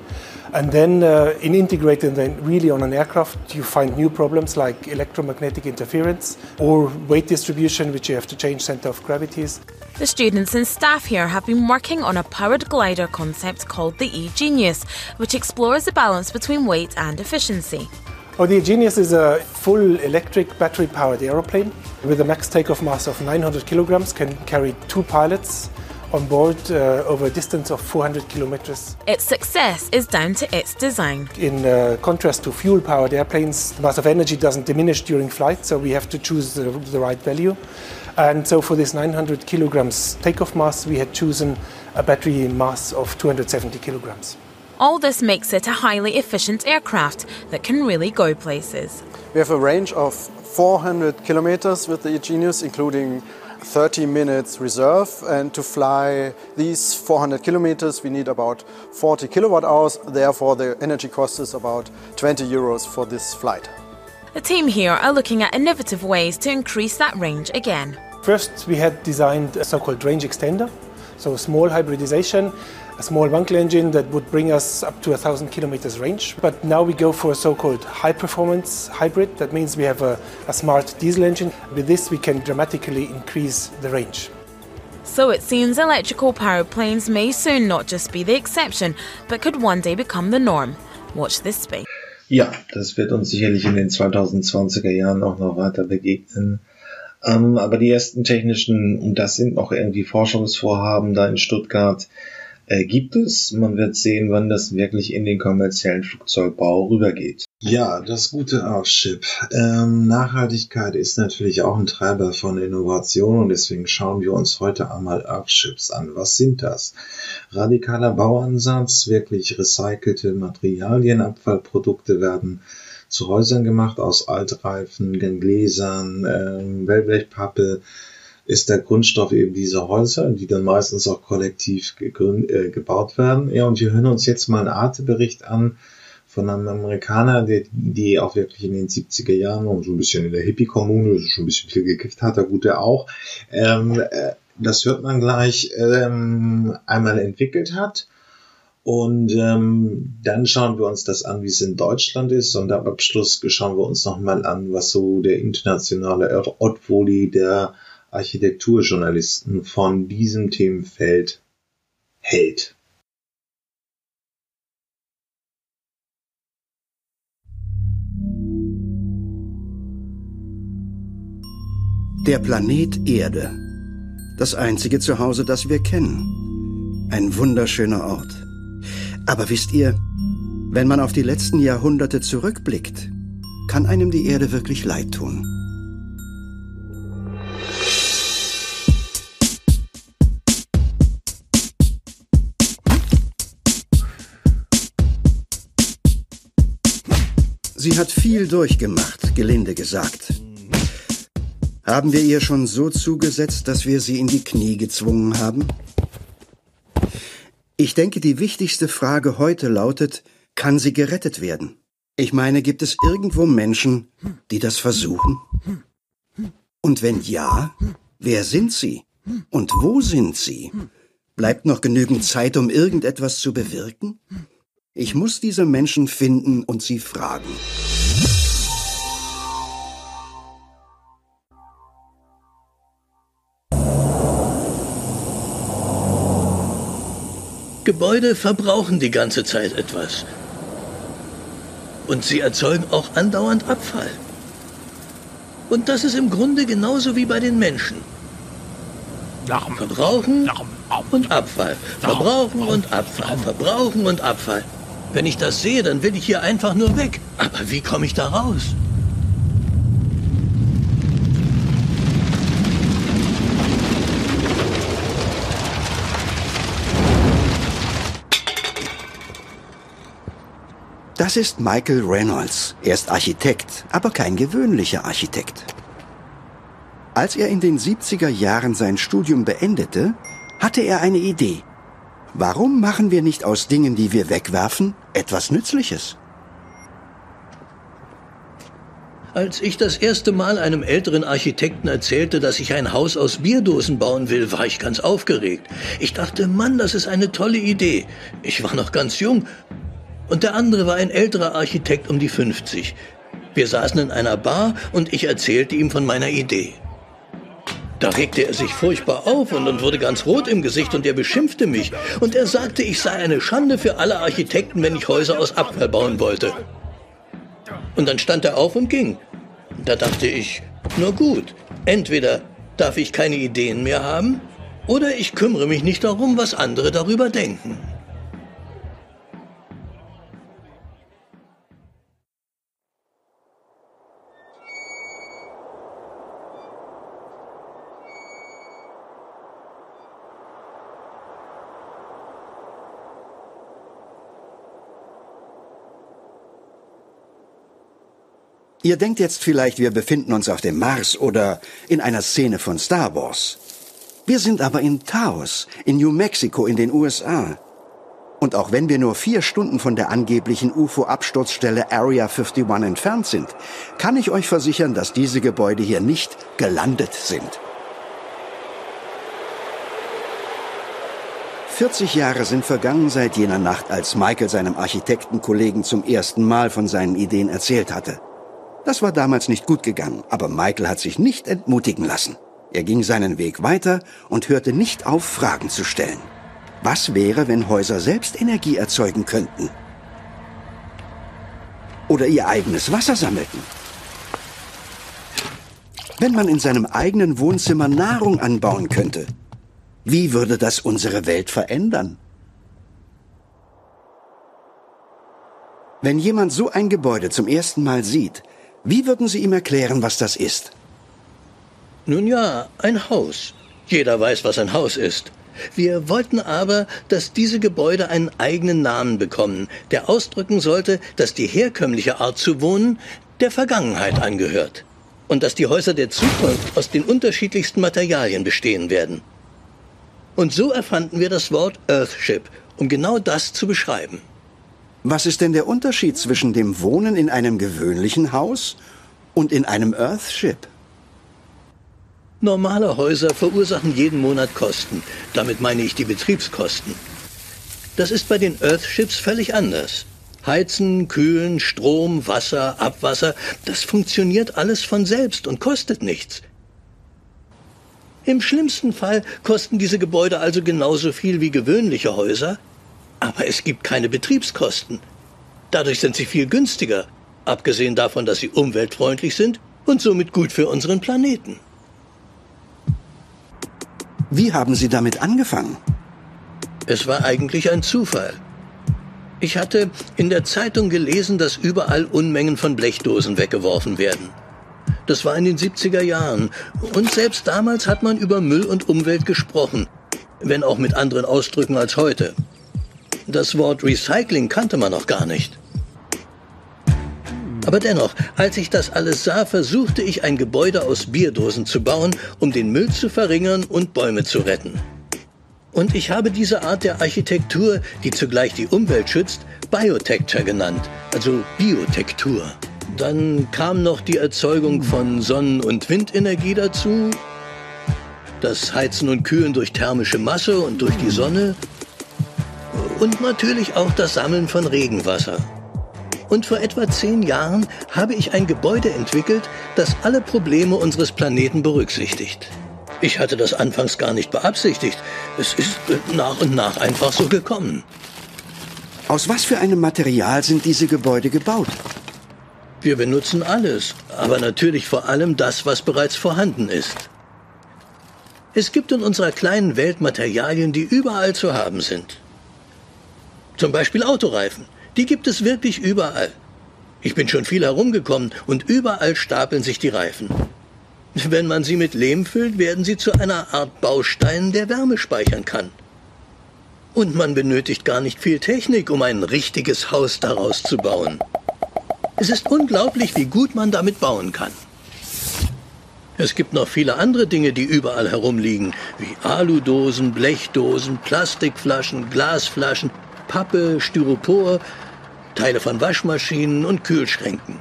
And then, uh, in integrating them really on an aircraft, you find new problems like electromagnetic interference or weight distribution, which you have to change center of gravities. The students and staff here have been working on a powered glider concept called the e-Genius, which explores the balance between weight and efficiency. Oh, the Genius is a full electric battery powered aeroplane with a max takeoff mass of 900 kilograms, can carry two pilots on board uh, over a distance of 400 kilometers. Its success is down to its design. In uh, contrast to fuel powered airplanes, the mass of energy doesn't diminish during flight, so we have to choose the, the right value. And so for this 900 kilograms takeoff mass, we had chosen a battery mass of 270 kilograms. All this makes it a highly efficient aircraft that can really go places. We have a range of 400 kilometers with the e-Genius, including 30 minutes reserve and to fly these 400 kilometers we need about 40 kilowatt hours therefore the energy cost is about 20 euros for this flight. The team here are looking at innovative ways to increase that range again. First we had designed a so-called range extender, so small hybridization a small Wankel engine that would bring us up to 1,000 kilometers range. But now we go for a so-called high-performance hybrid. That means we have a, a smart diesel engine. With this, we can dramatically increase the range. So it seems electrical powered planes may soon not just be the exception, but could one day become the norm. Watch this space. Ja, das wird uns sicherlich in den 2020er Jahren auch noch weiter begegnen. Ähm, aber die ersten technischen, und das sind noch irgendwie Forschungsvorhaben da in Stuttgart, äh, gibt es. Man wird sehen, wann das wirklich in den kommerziellen Flugzeugbau rübergeht. Ja, das gute Archip. Ähm, Nachhaltigkeit ist natürlich auch ein Treiber von Innovation und deswegen schauen wir uns heute einmal Archips an. Was sind das? Radikaler Bauansatz, wirklich recycelte Materialien, Abfallprodukte werden zu Häusern gemacht aus Altreifen, Gläsern, ähm, Wellblechpappe, ist der Grundstoff eben diese Häuser, die dann meistens auch kollektiv äh, gebaut werden. Ja, und wir hören uns jetzt mal einen Artebericht an von einem Amerikaner, der die Idee auch wirklich in den 70er Jahren und so ein bisschen in der Hippie-Kommune, schon ein bisschen viel gekifft hat, er gut er auch. Ähm, äh, das hört man gleich, ähm, einmal entwickelt hat. Und ähm, dann schauen wir uns das an, wie es in Deutschland ist. Und am Abschluss schauen wir uns nochmal an, was so der internationale Ortvoli der Architekturjournalisten von diesem Themenfeld hält. Der Planet Erde. Das einzige Zuhause, das wir kennen. Ein wunderschöner Ort. Aber wisst ihr, wenn man auf die letzten Jahrhunderte zurückblickt, kann einem die Erde wirklich leid tun. Sie hat viel durchgemacht, gelinde gesagt. Haben wir ihr schon so zugesetzt, dass wir sie in die Knie gezwungen haben? Ich denke, die wichtigste Frage heute lautet, kann sie gerettet werden? Ich meine, gibt es irgendwo Menschen, die das versuchen? Und wenn ja, wer sind sie? Und wo sind sie? Bleibt noch genügend Zeit, um irgendetwas zu bewirken? Ich muss diese Menschen finden und sie fragen. Gebäude verbrauchen die ganze Zeit etwas. Und sie erzeugen auch andauernd Abfall. Und das ist im Grunde genauso wie bei den Menschen. Verbrauchen und Abfall. Verbrauchen und Abfall. Verbrauchen und Abfall. Wenn ich das sehe, dann will ich hier einfach nur weg. Aber wie komme ich da raus? Das ist Michael Reynolds. Er ist Architekt, aber kein gewöhnlicher Architekt. Als er in den 70er Jahren sein Studium beendete, hatte er eine Idee. Warum machen wir nicht aus Dingen, die wir wegwerfen, etwas Nützliches? Als ich das erste Mal einem älteren Architekten erzählte, dass ich ein Haus aus Bierdosen bauen will, war ich ganz aufgeregt. Ich dachte, Mann, das ist eine tolle Idee. Ich war noch ganz jung. Und der andere war ein älterer Architekt um die 50. Wir saßen in einer Bar und ich erzählte ihm von meiner Idee. Da regte er sich furchtbar auf und, und wurde ganz rot im Gesicht und er beschimpfte mich. Und er sagte, ich sei eine Schande für alle Architekten, wenn ich Häuser aus Abfall bauen wollte. Und dann stand er auf und ging. Da dachte ich, nur gut, entweder darf ich keine Ideen mehr haben, oder ich kümmere mich nicht darum, was andere darüber denken. Ihr denkt jetzt vielleicht, wir befinden uns auf dem Mars oder in einer Szene von Star Wars. Wir sind aber in Taos, in New Mexico in den USA. Und auch wenn wir nur vier Stunden von der angeblichen UFO-Absturzstelle Area 51 entfernt sind, kann ich euch versichern, dass diese Gebäude hier nicht gelandet sind. 40 Jahre sind vergangen seit jener Nacht, als Michael seinem Architektenkollegen zum ersten Mal von seinen Ideen erzählt hatte. Das war damals nicht gut gegangen, aber Michael hat sich nicht entmutigen lassen. Er ging seinen Weg weiter und hörte nicht auf, Fragen zu stellen. Was wäre, wenn Häuser selbst Energie erzeugen könnten? Oder ihr eigenes Wasser sammelten? Wenn man in seinem eigenen Wohnzimmer Nahrung anbauen könnte, wie würde das unsere Welt verändern? Wenn jemand so ein Gebäude zum ersten Mal sieht, wie würden Sie ihm erklären, was das ist? Nun ja, ein Haus. Jeder weiß, was ein Haus ist. Wir wollten aber, dass diese Gebäude einen eigenen Namen bekommen, der ausdrücken sollte, dass die herkömmliche Art zu wohnen der Vergangenheit angehört und dass die Häuser der Zukunft aus den unterschiedlichsten Materialien bestehen werden. Und so erfanden wir das Wort Earthship, um genau das zu beschreiben. Was ist denn der Unterschied zwischen dem Wohnen in einem gewöhnlichen Haus und in einem Earthship? Normale Häuser verursachen jeden Monat Kosten. Damit meine ich die Betriebskosten. Das ist bei den Earthships völlig anders. Heizen, Kühlen, Strom, Wasser, Abwasser, das funktioniert alles von selbst und kostet nichts. Im schlimmsten Fall kosten diese Gebäude also genauso viel wie gewöhnliche Häuser, aber es gibt keine Betriebskosten. Dadurch sind sie viel günstiger, abgesehen davon, dass sie umweltfreundlich sind und somit gut für unseren Planeten. Wie haben Sie damit angefangen? Es war eigentlich ein Zufall. Ich hatte in der Zeitung gelesen, dass überall Unmengen von Blechdosen weggeworfen werden. Das war in den 70er Jahren. Und selbst damals hat man über Müll und Umwelt gesprochen, wenn auch mit anderen Ausdrücken als heute. Das Wort Recycling kannte man noch gar nicht. Aber dennoch, als ich das alles sah, versuchte ich ein Gebäude aus Bierdosen zu bauen, um den Müll zu verringern und Bäume zu retten. Und ich habe diese Art der Architektur, die zugleich die Umwelt schützt, Biotecture genannt, also Biotektur. Dann kam noch die Erzeugung von Sonnen- und Windenergie dazu, das Heizen und Kühlen durch thermische Masse und durch die Sonne und natürlich auch das Sammeln von Regenwasser. Und vor etwa zehn Jahren habe ich ein Gebäude entwickelt, das alle Probleme unseres Planeten berücksichtigt. Ich hatte das anfangs gar nicht beabsichtigt. Es ist nach und nach einfach so gekommen. Aus was für einem Material sind diese Gebäude gebaut? Wir benutzen alles, aber natürlich vor allem das, was bereits vorhanden ist. Es gibt in unserer kleinen Welt Materialien, die überall zu haben sind. Zum Beispiel Autoreifen. Die gibt es wirklich überall. Ich bin schon viel herumgekommen und überall stapeln sich die Reifen. Wenn man sie mit Lehm füllt, werden sie zu einer Art Baustein, der Wärme speichern kann. Und man benötigt gar nicht viel Technik, um ein richtiges Haus daraus zu bauen. Es ist unglaublich, wie gut man damit bauen kann. Es gibt noch viele andere Dinge, die überall herumliegen, wie Aludosen, Blechdosen, Plastikflaschen, Glasflaschen, Pappe, Styropor, Teile von Waschmaschinen und Kühlschränken.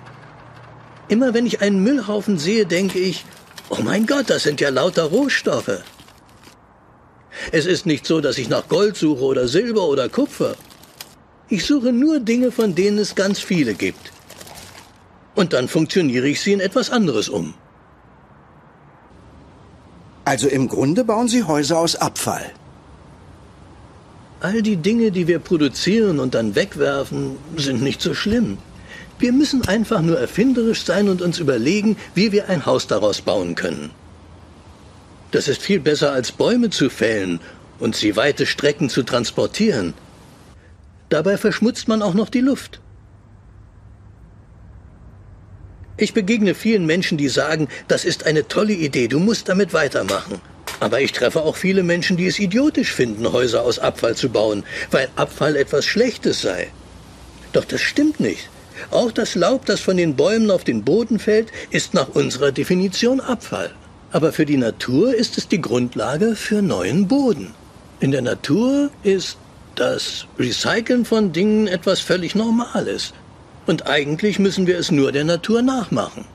Immer wenn ich einen Müllhaufen sehe, denke ich, oh mein Gott, das sind ja lauter Rohstoffe. Es ist nicht so, dass ich nach Gold suche oder Silber oder Kupfer. Ich suche nur Dinge, von denen es ganz viele gibt. Und dann funktioniere ich sie in etwas anderes um. Also im Grunde bauen Sie Häuser aus Abfall. All die Dinge, die wir produzieren und dann wegwerfen, sind nicht so schlimm. Wir müssen einfach nur erfinderisch sein und uns überlegen, wie wir ein Haus daraus bauen können. Das ist viel besser als Bäume zu fällen und sie weite Strecken zu transportieren. Dabei verschmutzt man auch noch die Luft. Ich begegne vielen Menschen, die sagen, das ist eine tolle Idee, du musst damit weitermachen. Aber ich treffe auch viele Menschen, die es idiotisch finden, Häuser aus Abfall zu bauen, weil Abfall etwas Schlechtes sei. Doch das stimmt nicht. Auch das Laub, das von den Bäumen auf den Boden fällt, ist nach unserer Definition Abfall. Aber für die Natur ist es die Grundlage für neuen Boden. In der Natur ist das Recyceln von Dingen etwas völlig Normales. Und eigentlich müssen wir es nur der Natur nachmachen.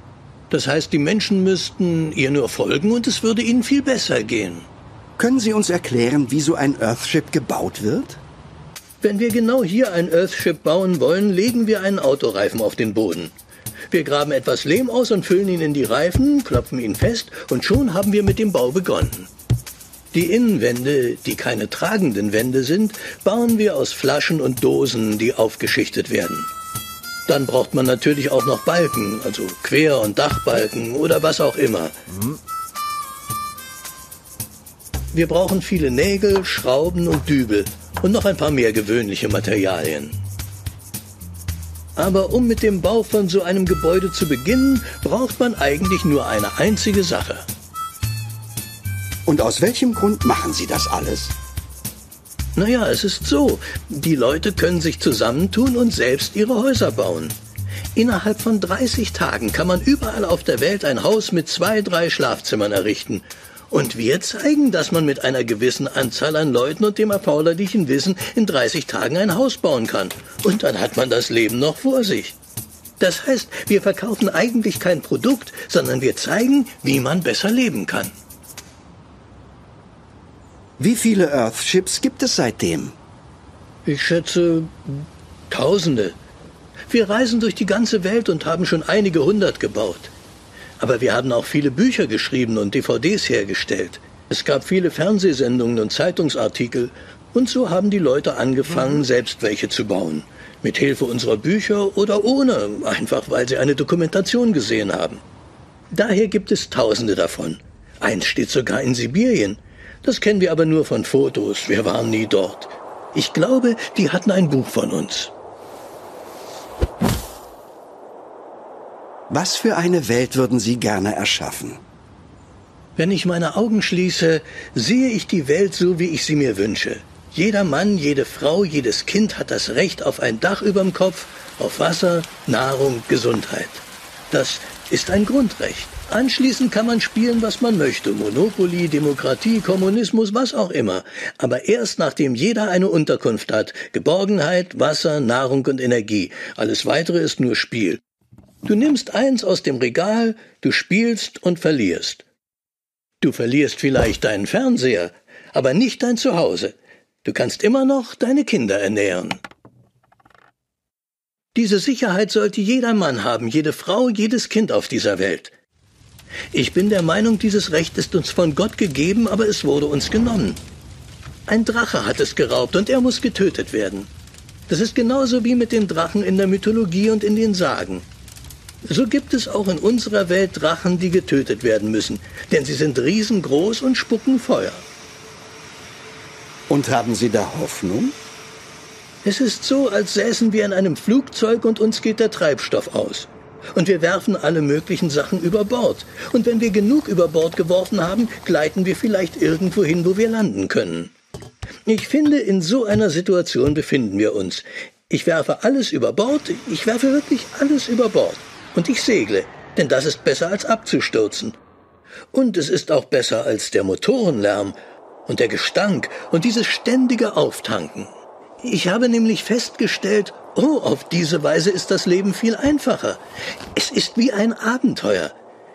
Das heißt, die Menschen müssten ihr nur folgen und es würde ihnen viel besser gehen. Können Sie uns erklären, wie so ein Earthship gebaut wird? Wenn wir genau hier ein Earthship bauen wollen, legen wir einen Autoreifen auf den Boden. Wir graben etwas Lehm aus und füllen ihn in die Reifen, klopfen ihn fest und schon haben wir mit dem Bau begonnen. Die Innenwände, die keine tragenden Wände sind, bauen wir aus Flaschen und Dosen, die aufgeschichtet werden. Dann braucht man natürlich auch noch Balken, also Quer- und Dachbalken oder was auch immer. Wir brauchen viele Nägel, Schrauben und Dübel und noch ein paar mehr gewöhnliche Materialien. Aber um mit dem Bau von so einem Gebäude zu beginnen, braucht man eigentlich nur eine einzige Sache. Und aus welchem Grund machen Sie das alles? Naja, es ist so. Die Leute können sich zusammentun und selbst ihre Häuser bauen. Innerhalb von 30 Tagen kann man überall auf der Welt ein Haus mit zwei, drei Schlafzimmern errichten. Und wir zeigen, dass man mit einer gewissen Anzahl an Leuten und dem erforderlichen Wissen in 30 Tagen ein Haus bauen kann. Und dann hat man das Leben noch vor sich. Das heißt, wir verkaufen eigentlich kein Produkt, sondern wir zeigen, wie man besser leben kann. Wie viele Earthships gibt es seitdem? Ich schätze Tausende. Wir reisen durch die ganze Welt und haben schon einige hundert gebaut. Aber wir haben auch viele Bücher geschrieben und DVDs hergestellt. Es gab viele Fernsehsendungen und Zeitungsartikel. Und so haben die Leute angefangen, selbst welche zu bauen. Mit Hilfe unserer Bücher oder ohne, einfach weil sie eine Dokumentation gesehen haben. Daher gibt es Tausende davon. Eins steht sogar in Sibirien. Das kennen wir aber nur von Fotos. Wir waren nie dort. Ich glaube, die hatten ein Buch von uns. Was für eine Welt würden Sie gerne erschaffen? Wenn ich meine Augen schließe, sehe ich die Welt so, wie ich sie mir wünsche. Jeder Mann, jede Frau, jedes Kind hat das Recht auf ein Dach überm Kopf, auf Wasser, Nahrung, Gesundheit. Das ist ein Grundrecht. Anschließend kann man spielen, was man möchte. Monopoly, Demokratie, Kommunismus, was auch immer. Aber erst nachdem jeder eine Unterkunft hat. Geborgenheit, Wasser, Nahrung und Energie. Alles weitere ist nur Spiel. Du nimmst eins aus dem Regal, du spielst und verlierst. Du verlierst vielleicht deinen Fernseher, aber nicht dein Zuhause. Du kannst immer noch deine Kinder ernähren. Diese Sicherheit sollte jeder Mann haben, jede Frau, jedes Kind auf dieser Welt. Ich bin der Meinung, dieses Recht ist uns von Gott gegeben, aber es wurde uns genommen. Ein Drache hat es geraubt und er muss getötet werden. Das ist genauso wie mit den Drachen in der Mythologie und in den Sagen. So gibt es auch in unserer Welt Drachen, die getötet werden müssen, denn sie sind riesengroß und spucken Feuer. Und haben Sie da Hoffnung? Es ist so, als säßen wir in einem Flugzeug und uns geht der Treibstoff aus. Und wir werfen alle möglichen Sachen über Bord. Und wenn wir genug über Bord geworfen haben, gleiten wir vielleicht irgendwo hin, wo wir landen können. Ich finde, in so einer Situation befinden wir uns. Ich werfe alles über Bord, ich werfe wirklich alles über Bord. Und ich segle, denn das ist besser als abzustürzen. Und es ist auch besser als der Motorenlärm und der Gestank und dieses ständige Auftanken. Ich habe nämlich festgestellt, oh, auf diese Weise ist das Leben viel einfacher. Es ist wie ein Abenteuer.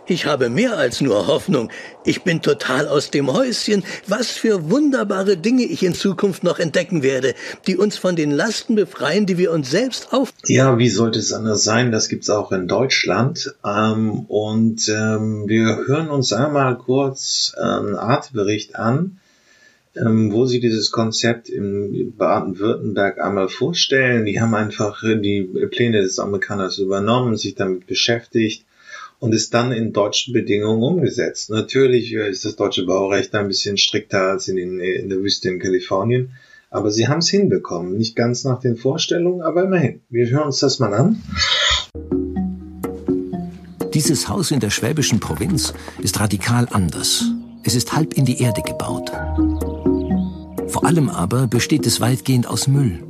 Ich habe mehr als nur Hoffnung. Ich bin total aus dem Häuschen. Was für wunderbare Dinge ich in Zukunft noch entdecken werde, die uns von den Lasten befreien, die wir uns selbst auf. Ja, wie sollte es anders sein? Das gibt's auch in Deutschland. Ähm, und ähm, wir hören uns einmal kurz einen Artbericht an ähm, wo sie dieses Konzept in Baden-Württemberg einmal vorstellen. Die haben einfach die Pläne des Amerikaners übernommen, sich damit beschäftigt und ist dann in deutschen Bedingungen umgesetzt. Natürlich ist das deutsche Baurecht ein bisschen strikter als in, den, in der Wüste in Kalifornien, aber sie haben es hinbekommen. Nicht ganz nach den Vorstellungen, aber immerhin. Wir hören uns das mal an. Dieses Haus in der schwäbischen Provinz ist radikal anders. Es ist halb in die Erde gebaut. Vor allem aber besteht es weitgehend aus Müll,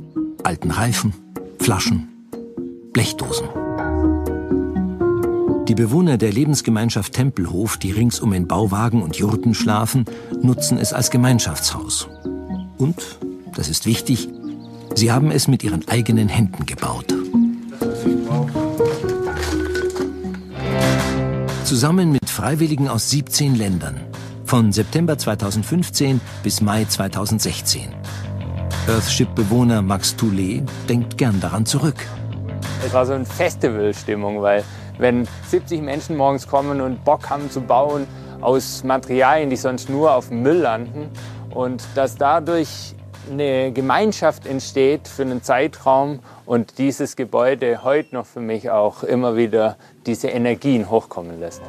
alten Reifen, Flaschen, Blechdosen. Die Bewohner der Lebensgemeinschaft Tempelhof, die ringsum in Bauwagen und Jurten schlafen, nutzen es als Gemeinschaftshaus. Und, das ist wichtig, sie haben es mit ihren eigenen Händen gebaut. Zusammen mit Freiwilligen aus 17 Ländern. Von September 2015 bis Mai 2016. Earthship-Bewohner Max Toulet denkt gern daran zurück. Es war so eine Festivalstimmung, weil wenn 70 Menschen morgens kommen und Bock haben zu bauen aus Materialien, die sonst nur auf Müll landen und dass dadurch eine Gemeinschaft entsteht für einen Zeitraum und dieses Gebäude heute noch für mich auch immer wieder diese Energien hochkommen lässt.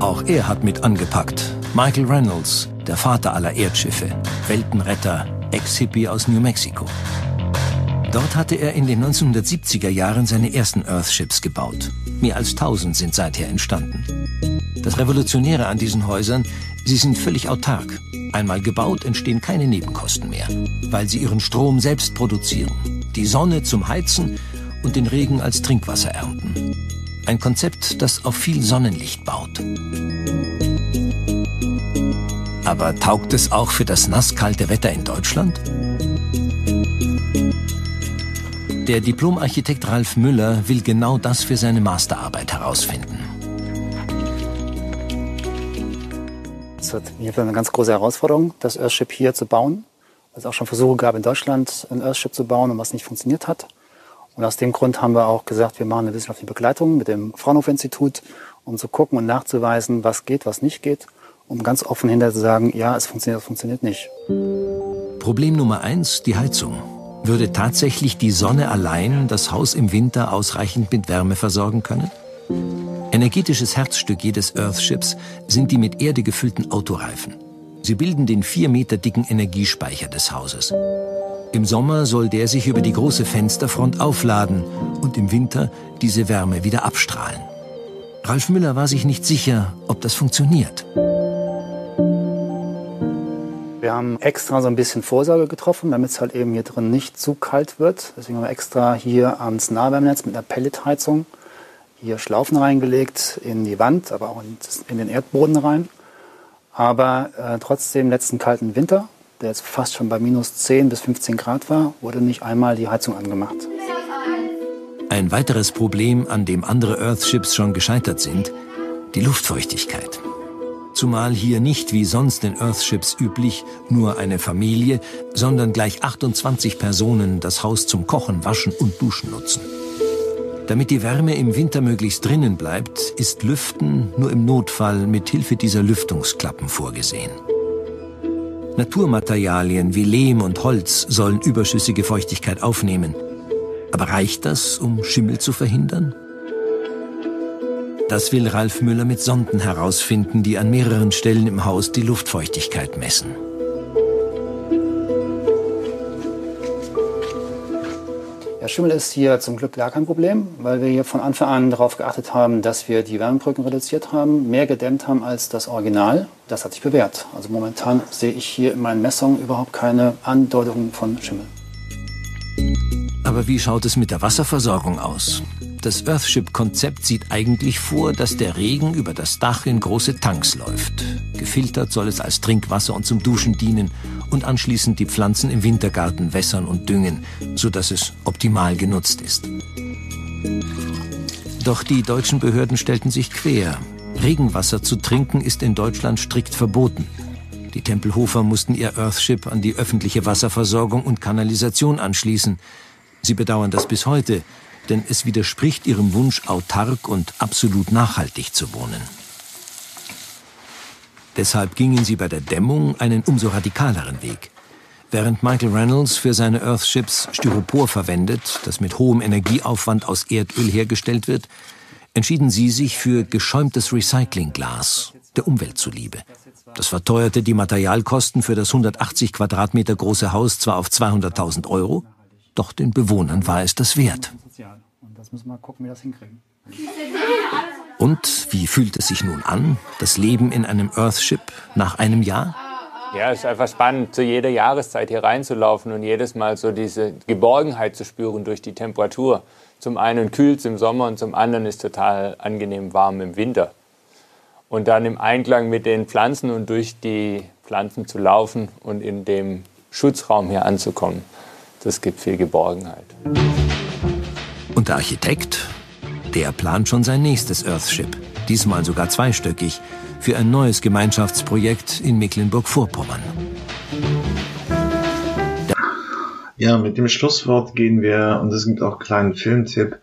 Auch er hat mit angepackt. Michael Reynolds, der Vater aller Erdschiffe, Weltenretter, Ex-Hippie aus New Mexico. Dort hatte er in den 1970er Jahren seine ersten Earthships gebaut. Mehr als 1000 sind seither entstanden. Das Revolutionäre an diesen Häusern, sie sind völlig autark. Einmal gebaut entstehen keine Nebenkosten mehr, weil sie ihren Strom selbst produzieren, die Sonne zum Heizen und den Regen als Trinkwasser ernten. Ein Konzept, das auf viel Sonnenlicht baut. Aber taugt es auch für das nasskalte Wetter in Deutschland? Der Diplomarchitekt Ralf Müller will genau das für seine Masterarbeit herausfinden. Es wird hier eine ganz große Herausforderung, das Earthship hier zu bauen. Weil es auch schon Versuche gab, in Deutschland ein Earthship zu bauen und was nicht funktioniert hat. Und aus dem Grund haben wir auch gesagt, wir machen eine wissenschaftliche Begleitung mit dem Fraunhofer-Institut, um zu gucken und nachzuweisen, was geht, was nicht geht, um ganz offen hinterher zu sagen, ja, es funktioniert, es funktioniert nicht. Problem Nummer eins, die Heizung. Würde tatsächlich die Sonne allein das Haus im Winter ausreichend mit Wärme versorgen können? Energetisches Herzstück jedes Earthships sind die mit Erde gefüllten Autoreifen. Sie bilden den vier Meter dicken Energiespeicher des Hauses. Im Sommer soll der sich über die große Fensterfront aufladen und im Winter diese Wärme wieder abstrahlen. Ralf Müller war sich nicht sicher, ob das funktioniert. Wir haben extra so ein bisschen Vorsorge getroffen, damit es halt eben hier drin nicht zu kalt wird. Deswegen haben wir extra hier ans Nahwärmenetz mit einer Pelletheizung hier Schlaufen reingelegt in die Wand, aber auch in, den Erdboden rein. Aber äh, trotzdem letzten kalten Winter, der jetzt fast schon bei minus 10 bis 15 Grad war, wurde nicht einmal die Heizung angemacht. Ein weiteres Problem, an dem andere Earthships schon gescheitert sind, die Luftfeuchtigkeit. Zumal hier nicht wie sonst in Earthships üblich nur eine Familie, sondern gleich 28 Personen das Haus zum Kochen, Waschen und Duschen nutzen. Damit die Wärme im Winter möglichst drinnen bleibt, ist Lüften nur im Notfall mit Hilfe dieser Lüftungsklappen vorgesehen. Naturmaterialien wie Lehm und Holz sollen überschüssige Feuchtigkeit aufnehmen. Aber reicht das, um Schimmel zu verhindern? Das will Ralf Müller mit Sonden herausfinden, die an mehreren Stellen im Haus die Luftfeuchtigkeit messen. Ja, Schimmel ist hier zum Glück gar kein Problem, weil wir hier von Anfang an darauf geachtet haben, dass wir die Wärmebrücken reduziert haben, mehr gedämmt haben als das Original. Das hat sich bewährt. Also momentan sehe ich hier in meinen Messungen überhaupt keine Andeutung von Schimmel. Aber wie schaut es mit der Wasserversorgung aus? Das Earthship-Konzept sieht eigentlich vor, dass der Regen über das Dach in große Tanks läuft. Gefiltert soll es als Trinkwasser und zum Duschen dienen und anschließend die Pflanzen im Wintergarten wässern und düngen, sodass es optimal genutzt ist. Doch die deutschen Behörden stellten sich quer. Regenwasser zu trinken ist in Deutschland strikt verboten. Die Tempelhofer mussten ihr Earthship an die öffentliche Wasserversorgung und Kanalisation anschließen. Sie bedauern das bis heute, denn es widerspricht ihrem Wunsch, autark und absolut nachhaltig zu wohnen. Deshalb gingen sie bei der Dämmung einen umso radikaleren Weg. Während Michael Reynolds für seine Earthships Styropor verwendet, das mit hohem Energieaufwand aus Erdöl hergestellt wird, entschieden sie sich für geschäumtes Recyclingglas, der Umwelt zuliebe. Das verteuerte die Materialkosten für das 180 Quadratmeter große Haus zwar auf 200.000 Euro, doch den Bewohnern war es das wert. Das müssen wir gucken, wie wir das hinkriegen. Und wie fühlt es sich nun an, das Leben in einem Earthship nach einem Jahr? Ja, es ist einfach spannend, zu jeder Jahreszeit hier reinzulaufen und jedes Mal so diese Geborgenheit zu spüren durch die Temperatur. Zum einen kühlt es im Sommer und zum anderen ist total angenehm warm im Winter. Und dann im Einklang mit den Pflanzen und durch die Pflanzen zu laufen und in dem Schutzraum hier anzukommen, das gibt viel Geborgenheit. Und der Architekt, der plant schon sein nächstes Earthship, diesmal sogar zweistöckig, für ein neues Gemeinschaftsprojekt in Mecklenburg-Vorpommern. Ja, mit dem Schlusswort gehen wir, und es gibt auch einen kleinen Filmtipp,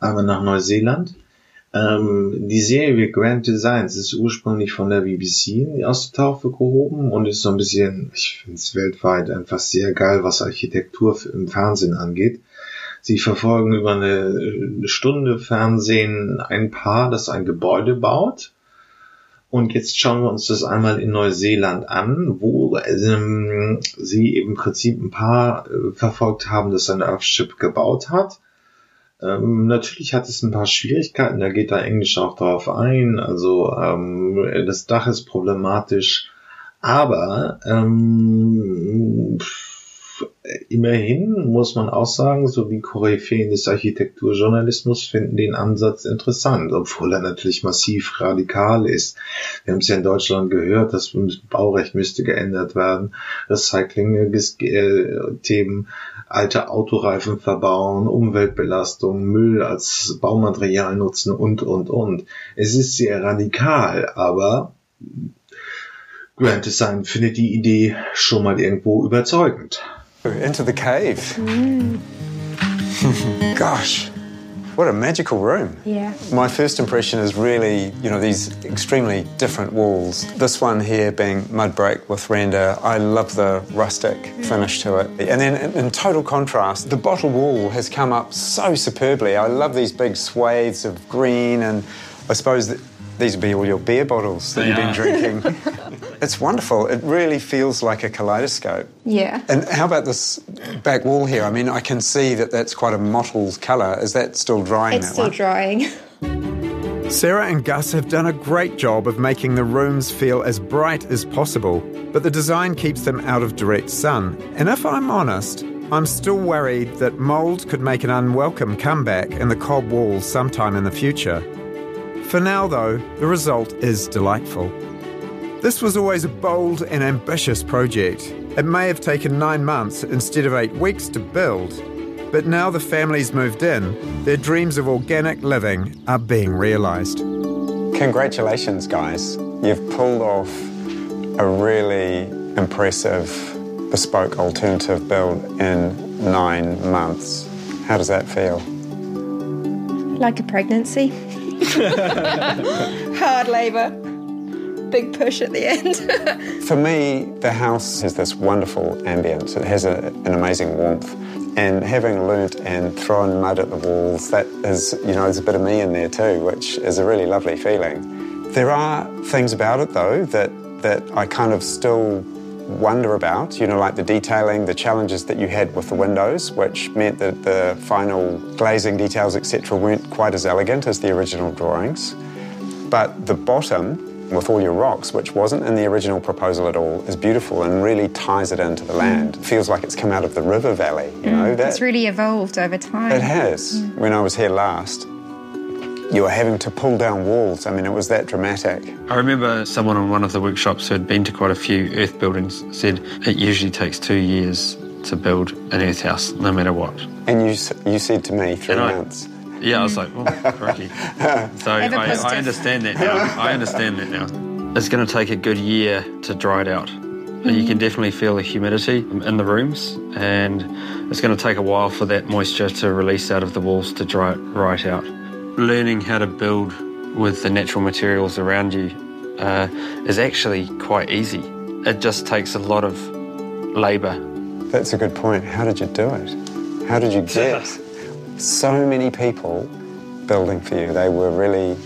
aber nach Neuseeland. Ähm, die Serie Grand Designs ist ursprünglich von der BBC aus der Taufe gehoben und ist so ein bisschen, ich finde es weltweit einfach sehr geil, was Architektur im Fernsehen angeht. Sie verfolgen über eine Stunde Fernsehen ein Paar, das ein Gebäude baut und jetzt schauen wir uns das einmal in Neuseeland an, wo ähm, sie im Prinzip ein paar äh, verfolgt haben, das ein Earthship gebaut hat. Ähm, natürlich hat es ein paar Schwierigkeiten, da geht da Englisch auch drauf ein. Also ähm, das Dach ist problematisch, aber ähm, immerhin muss man auch sagen, so die Koryphäen des Architekturjournalismus finden den Ansatz interessant, obwohl er natürlich massiv radikal ist. Wir haben es ja in Deutschland gehört, das Baurecht müsste geändert werden, Recycling-Themen, alte Autoreifen verbauen, Umweltbelastung, Müll als Baumaterial nutzen und, und, und. Es ist sehr radikal, aber Grand Design findet die Idee schon mal irgendwo überzeugend. Into the cave. Mm. Gosh, what a magical room. Yeah. My first impression is really, you know, these extremely different walls. This one here being mud brick with render. I love the rustic finish to it. And then in, in total contrast, the bottle wall has come up so superbly. I love these big swathes of green and I suppose that these would be all your beer bottles that They you've been are. drinking. it's wonderful. It really feels like a kaleidoscope. Yeah. And how about this back wall here? I mean, I can see that that's quite a mottled colour. Is that still drying? It's still one? drying. Sarah and Gus have done a great job of making the rooms feel as bright as possible, but the design keeps them out of direct sun. And if I'm honest, I'm still worried that mould could make an unwelcome comeback in the cob walls sometime in the future. For now, though, the result is delightful. This was always a bold and ambitious project. It may have taken nine months instead of eight weeks to build, but now the family's moved in, their dreams of organic living are being realised. Congratulations, guys. You've pulled off a really impressive bespoke alternative build in nine months. How does that feel? like a pregnancy. Hard labour. Big push at the end. For me, the house has this wonderful ambience. It has a, an amazing warmth. And having learnt and thrown mud at the walls, that is, you know, there's a bit of me in there too, which is a really lovely feeling. There are things about it though that, that I kind of still wonder about, you know, like the detailing, the challenges that you had with the windows, which meant that the final glazing details, etc., weren't quite as elegant as the original drawings. But the bottom, with all your rocks, which wasn't in the original proposal at all, is beautiful and really ties it into the mm. land. It feels like it's come out of the river valley, you mm. know. That, it's really evolved over time. it has. Mm. When I was here last, you were having to pull down walls. I mean, it was that dramatic. I remember someone on one of the workshops who had been to quite a few earth buildings said it usually takes two years to build an earth house, no matter what. And you, you said to me three And I- months. Yeah, I was like, oh, crikey. So I, I understand that now. I understand that now. It's going to take a good year to dry it out. And you can definitely feel the humidity in the rooms, and it's going to take a while for that moisture to release out of the walls to dry it right out. Learning how to build with the natural materials around you uh, is actually quite easy. It just takes a lot of labour. That's a good point. How did you do it? How did you get so many people building for you? They were really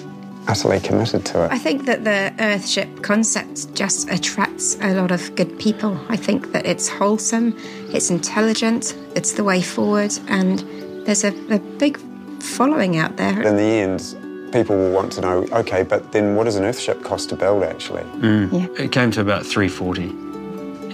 utterly committed to it. I think that the Earthship concept just attracts a lot of good people. I think that it's wholesome, it's intelligent, it's the way forward, and there's a, a big following out there. In the end, people will want to know, okay, but then what does an Earthship cost to build actually? Mm. It came to about 340.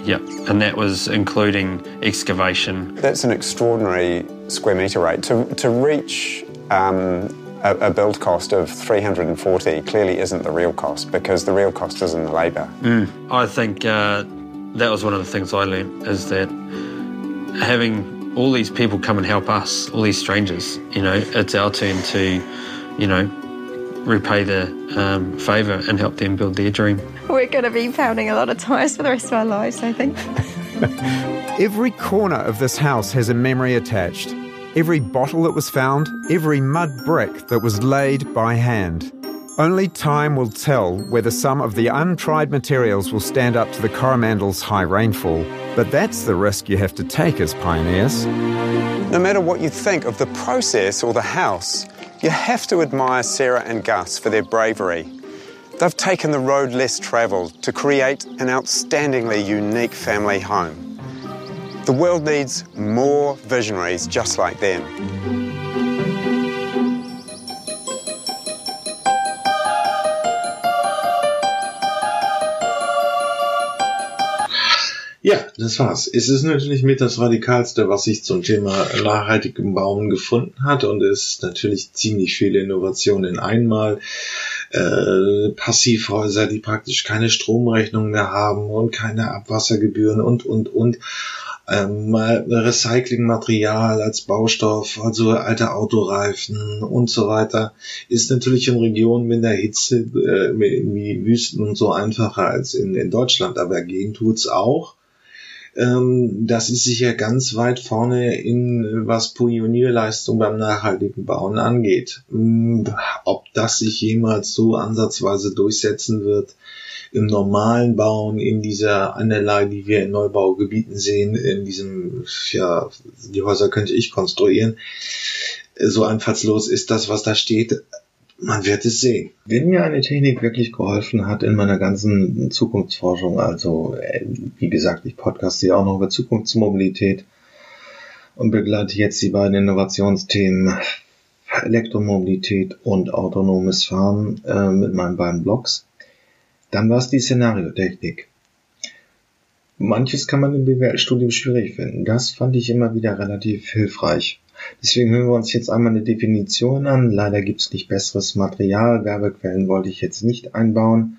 yeah and that was including excavation. That's an extraordinary square metre rate. To, to reach um, a, a, build cost of 340 clearly isn't the real cost because the real cost is in the labour. Mm. I think uh, that was one of the things I learned is that having all these people come and help us, all these strangers, you know, it's our turn to, you know, repay the um, favour and help them build their dream. We're going to be pounding a lot of tyres for the rest of our lives, I think. Every corner of this house has a memory attached. Every bottle that was found, every mud brick that was laid by hand. Only time will tell whether some of the untried materials will stand up to the Coromandel's high rainfall. But that's the risk you have to take as pioneers. No matter what you think of the process or the house, you have to admire Sarah and Gus for their bravery. They've taken the road less travelled to create an outstandingly unique family home. The world needs more visionaries just like them. Ja, das war's. Es ist natürlich mit das Radikalste, was sich zum Thema nachhaltigem Bauen gefunden hat und es ist natürlich ziemlich viele Innovationen in einmal. Äh, Passivhäuser, die praktisch keine Stromrechnung mehr haben und keine Abwassergebühren und, und, und. Ähm, Recyclingmaterial als Baustoff, also alte Autoreifen und so weiter, ist natürlich in Regionen mit der Hitze äh, wie Wüsten und so einfacher als in, in Deutschland, aber gehen tut's auch. Ähm, das ist sicher ganz weit vorne in was Pionierleistung beim nachhaltigen Bauen angeht. Hm, ob das sich jemals so ansatzweise durchsetzen wird, im normalen Bauen, in dieser Anlage, die wir in Neubaugebieten sehen, in diesem, ja, die Häuser könnte ich konstruieren. So einfallslos ist das, was da steht. Man wird es sehen. Wenn mir eine Technik wirklich geholfen hat in meiner ganzen Zukunftsforschung, also äh, wie gesagt, ich podcaste ja auch noch über Zukunftsmobilität und begleite jetzt die beiden Innovationsthemen Elektromobilität und autonomes Fahren äh, mit meinen beiden Blogs, dann war es die Szenariotechnik. Manches kann man im BWL-Studium schwierig finden. Das fand ich immer wieder relativ hilfreich. Deswegen hören wir uns jetzt einmal eine Definition an. Leider gibt es nicht besseres Material. Werbequellen wollte ich jetzt nicht einbauen.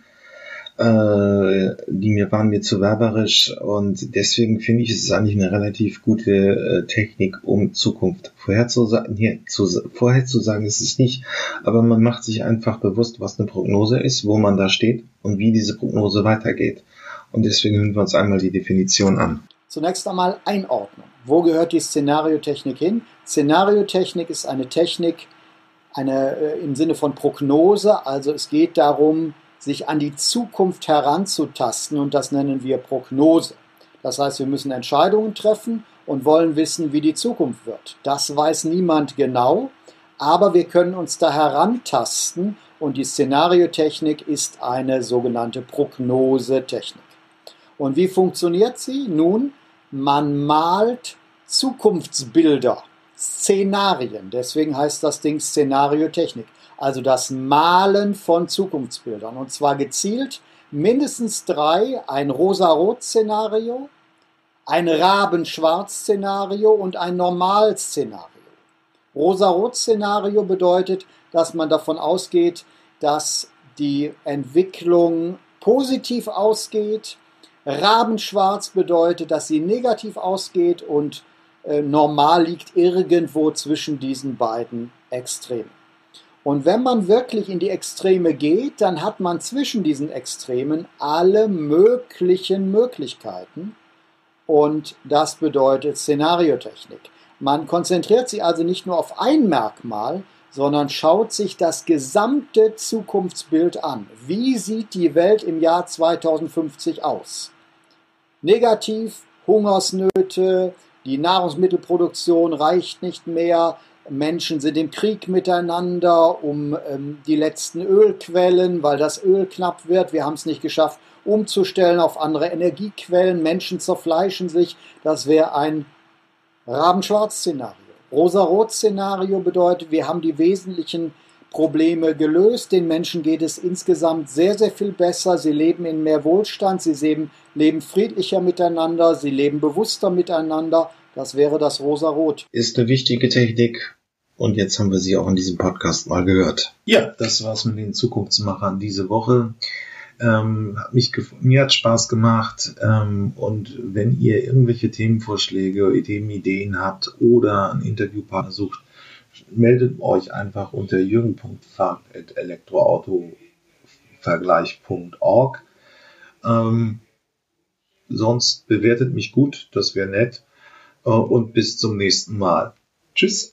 Äh, die mir waren mir zu werberisch und deswegen finde ich, es ist eigentlich eine relativ gute äh, Technik, um Zukunft vorherzusagen. Hier, zu, vorherzusagen ist es nicht, aber man macht sich einfach bewusst, was eine Prognose ist, wo man da steht und wie diese Prognose weitergeht. Und deswegen hören wir uns einmal die Definition an. Zunächst einmal Einordnung. Wo gehört die Szenariotechnik hin? Szenariotechnik ist eine Technik eine, äh, im Sinne von Prognose, also es geht darum, sich an die Zukunft heranzutasten und das nennen wir Prognose. Das heißt, wir müssen Entscheidungen treffen und wollen wissen, wie die Zukunft wird. Das weiß niemand genau, aber wir können uns da herantasten und die Szenariotechnik ist eine sogenannte Prognosetechnik. Und wie funktioniert sie? Nun, man malt Zukunftsbilder, Szenarien. Deswegen heißt das Ding Szenariotechnik. Also das Malen von Zukunftsbildern. Und zwar gezielt mindestens drei: ein rosa-rot-Szenario, ein rabenschwarz-Szenario und ein Normal-Szenario. Rosa-rot-Szenario bedeutet, dass man davon ausgeht, dass die Entwicklung positiv ausgeht, Rabenschwarz bedeutet, dass sie negativ ausgeht und äh, normal liegt irgendwo zwischen diesen beiden Extremen. Und wenn man wirklich in die Extreme geht, dann hat man zwischen diesen Extremen alle möglichen Möglichkeiten. Und das bedeutet Szenariotechnik. Man konzentriert sich also nicht nur auf ein Merkmal, sondern schaut sich das gesamte Zukunftsbild an. Wie sieht die Welt im Jahr 2050 aus? Negativ, Hungersnöte, die Nahrungsmittelproduktion reicht nicht mehr, Menschen sind im Krieg miteinander um ähm, die letzten Ölquellen, weil das Öl knapp wird. Wir haben es nicht geschafft, umzustellen auf andere Energiequellen. Menschen zerfleischen sich. Das wäre ein Rabenschwarz-Szenario. Rosa-Rot-Szenario bedeutet, wir haben die wesentlichen Probleme gelöst. Den Menschen geht es insgesamt sehr, sehr viel besser. Sie leben in mehr Wohlstand, sie leben, leben friedlicher miteinander, sie leben bewusster miteinander. Das wäre das Rosa-Rot. Ist eine wichtige Technik. Und jetzt haben wir sie auch in diesem Podcast mal gehört. Ja, das war's mit den Zukunftsmachern diese Woche. Ähm, hat mich mir hat Spaß gemacht. Ähm, und wenn ihr irgendwelche Themenvorschläge, Themenideen habt oder einen Interviewpartner sucht, meldet euch einfach unter jürgen.fahrt.elektroautovergleich.org. Ähm, sonst bewertet mich gut, das wäre nett. Äh, und bis zum nächsten Mal. Tschüss.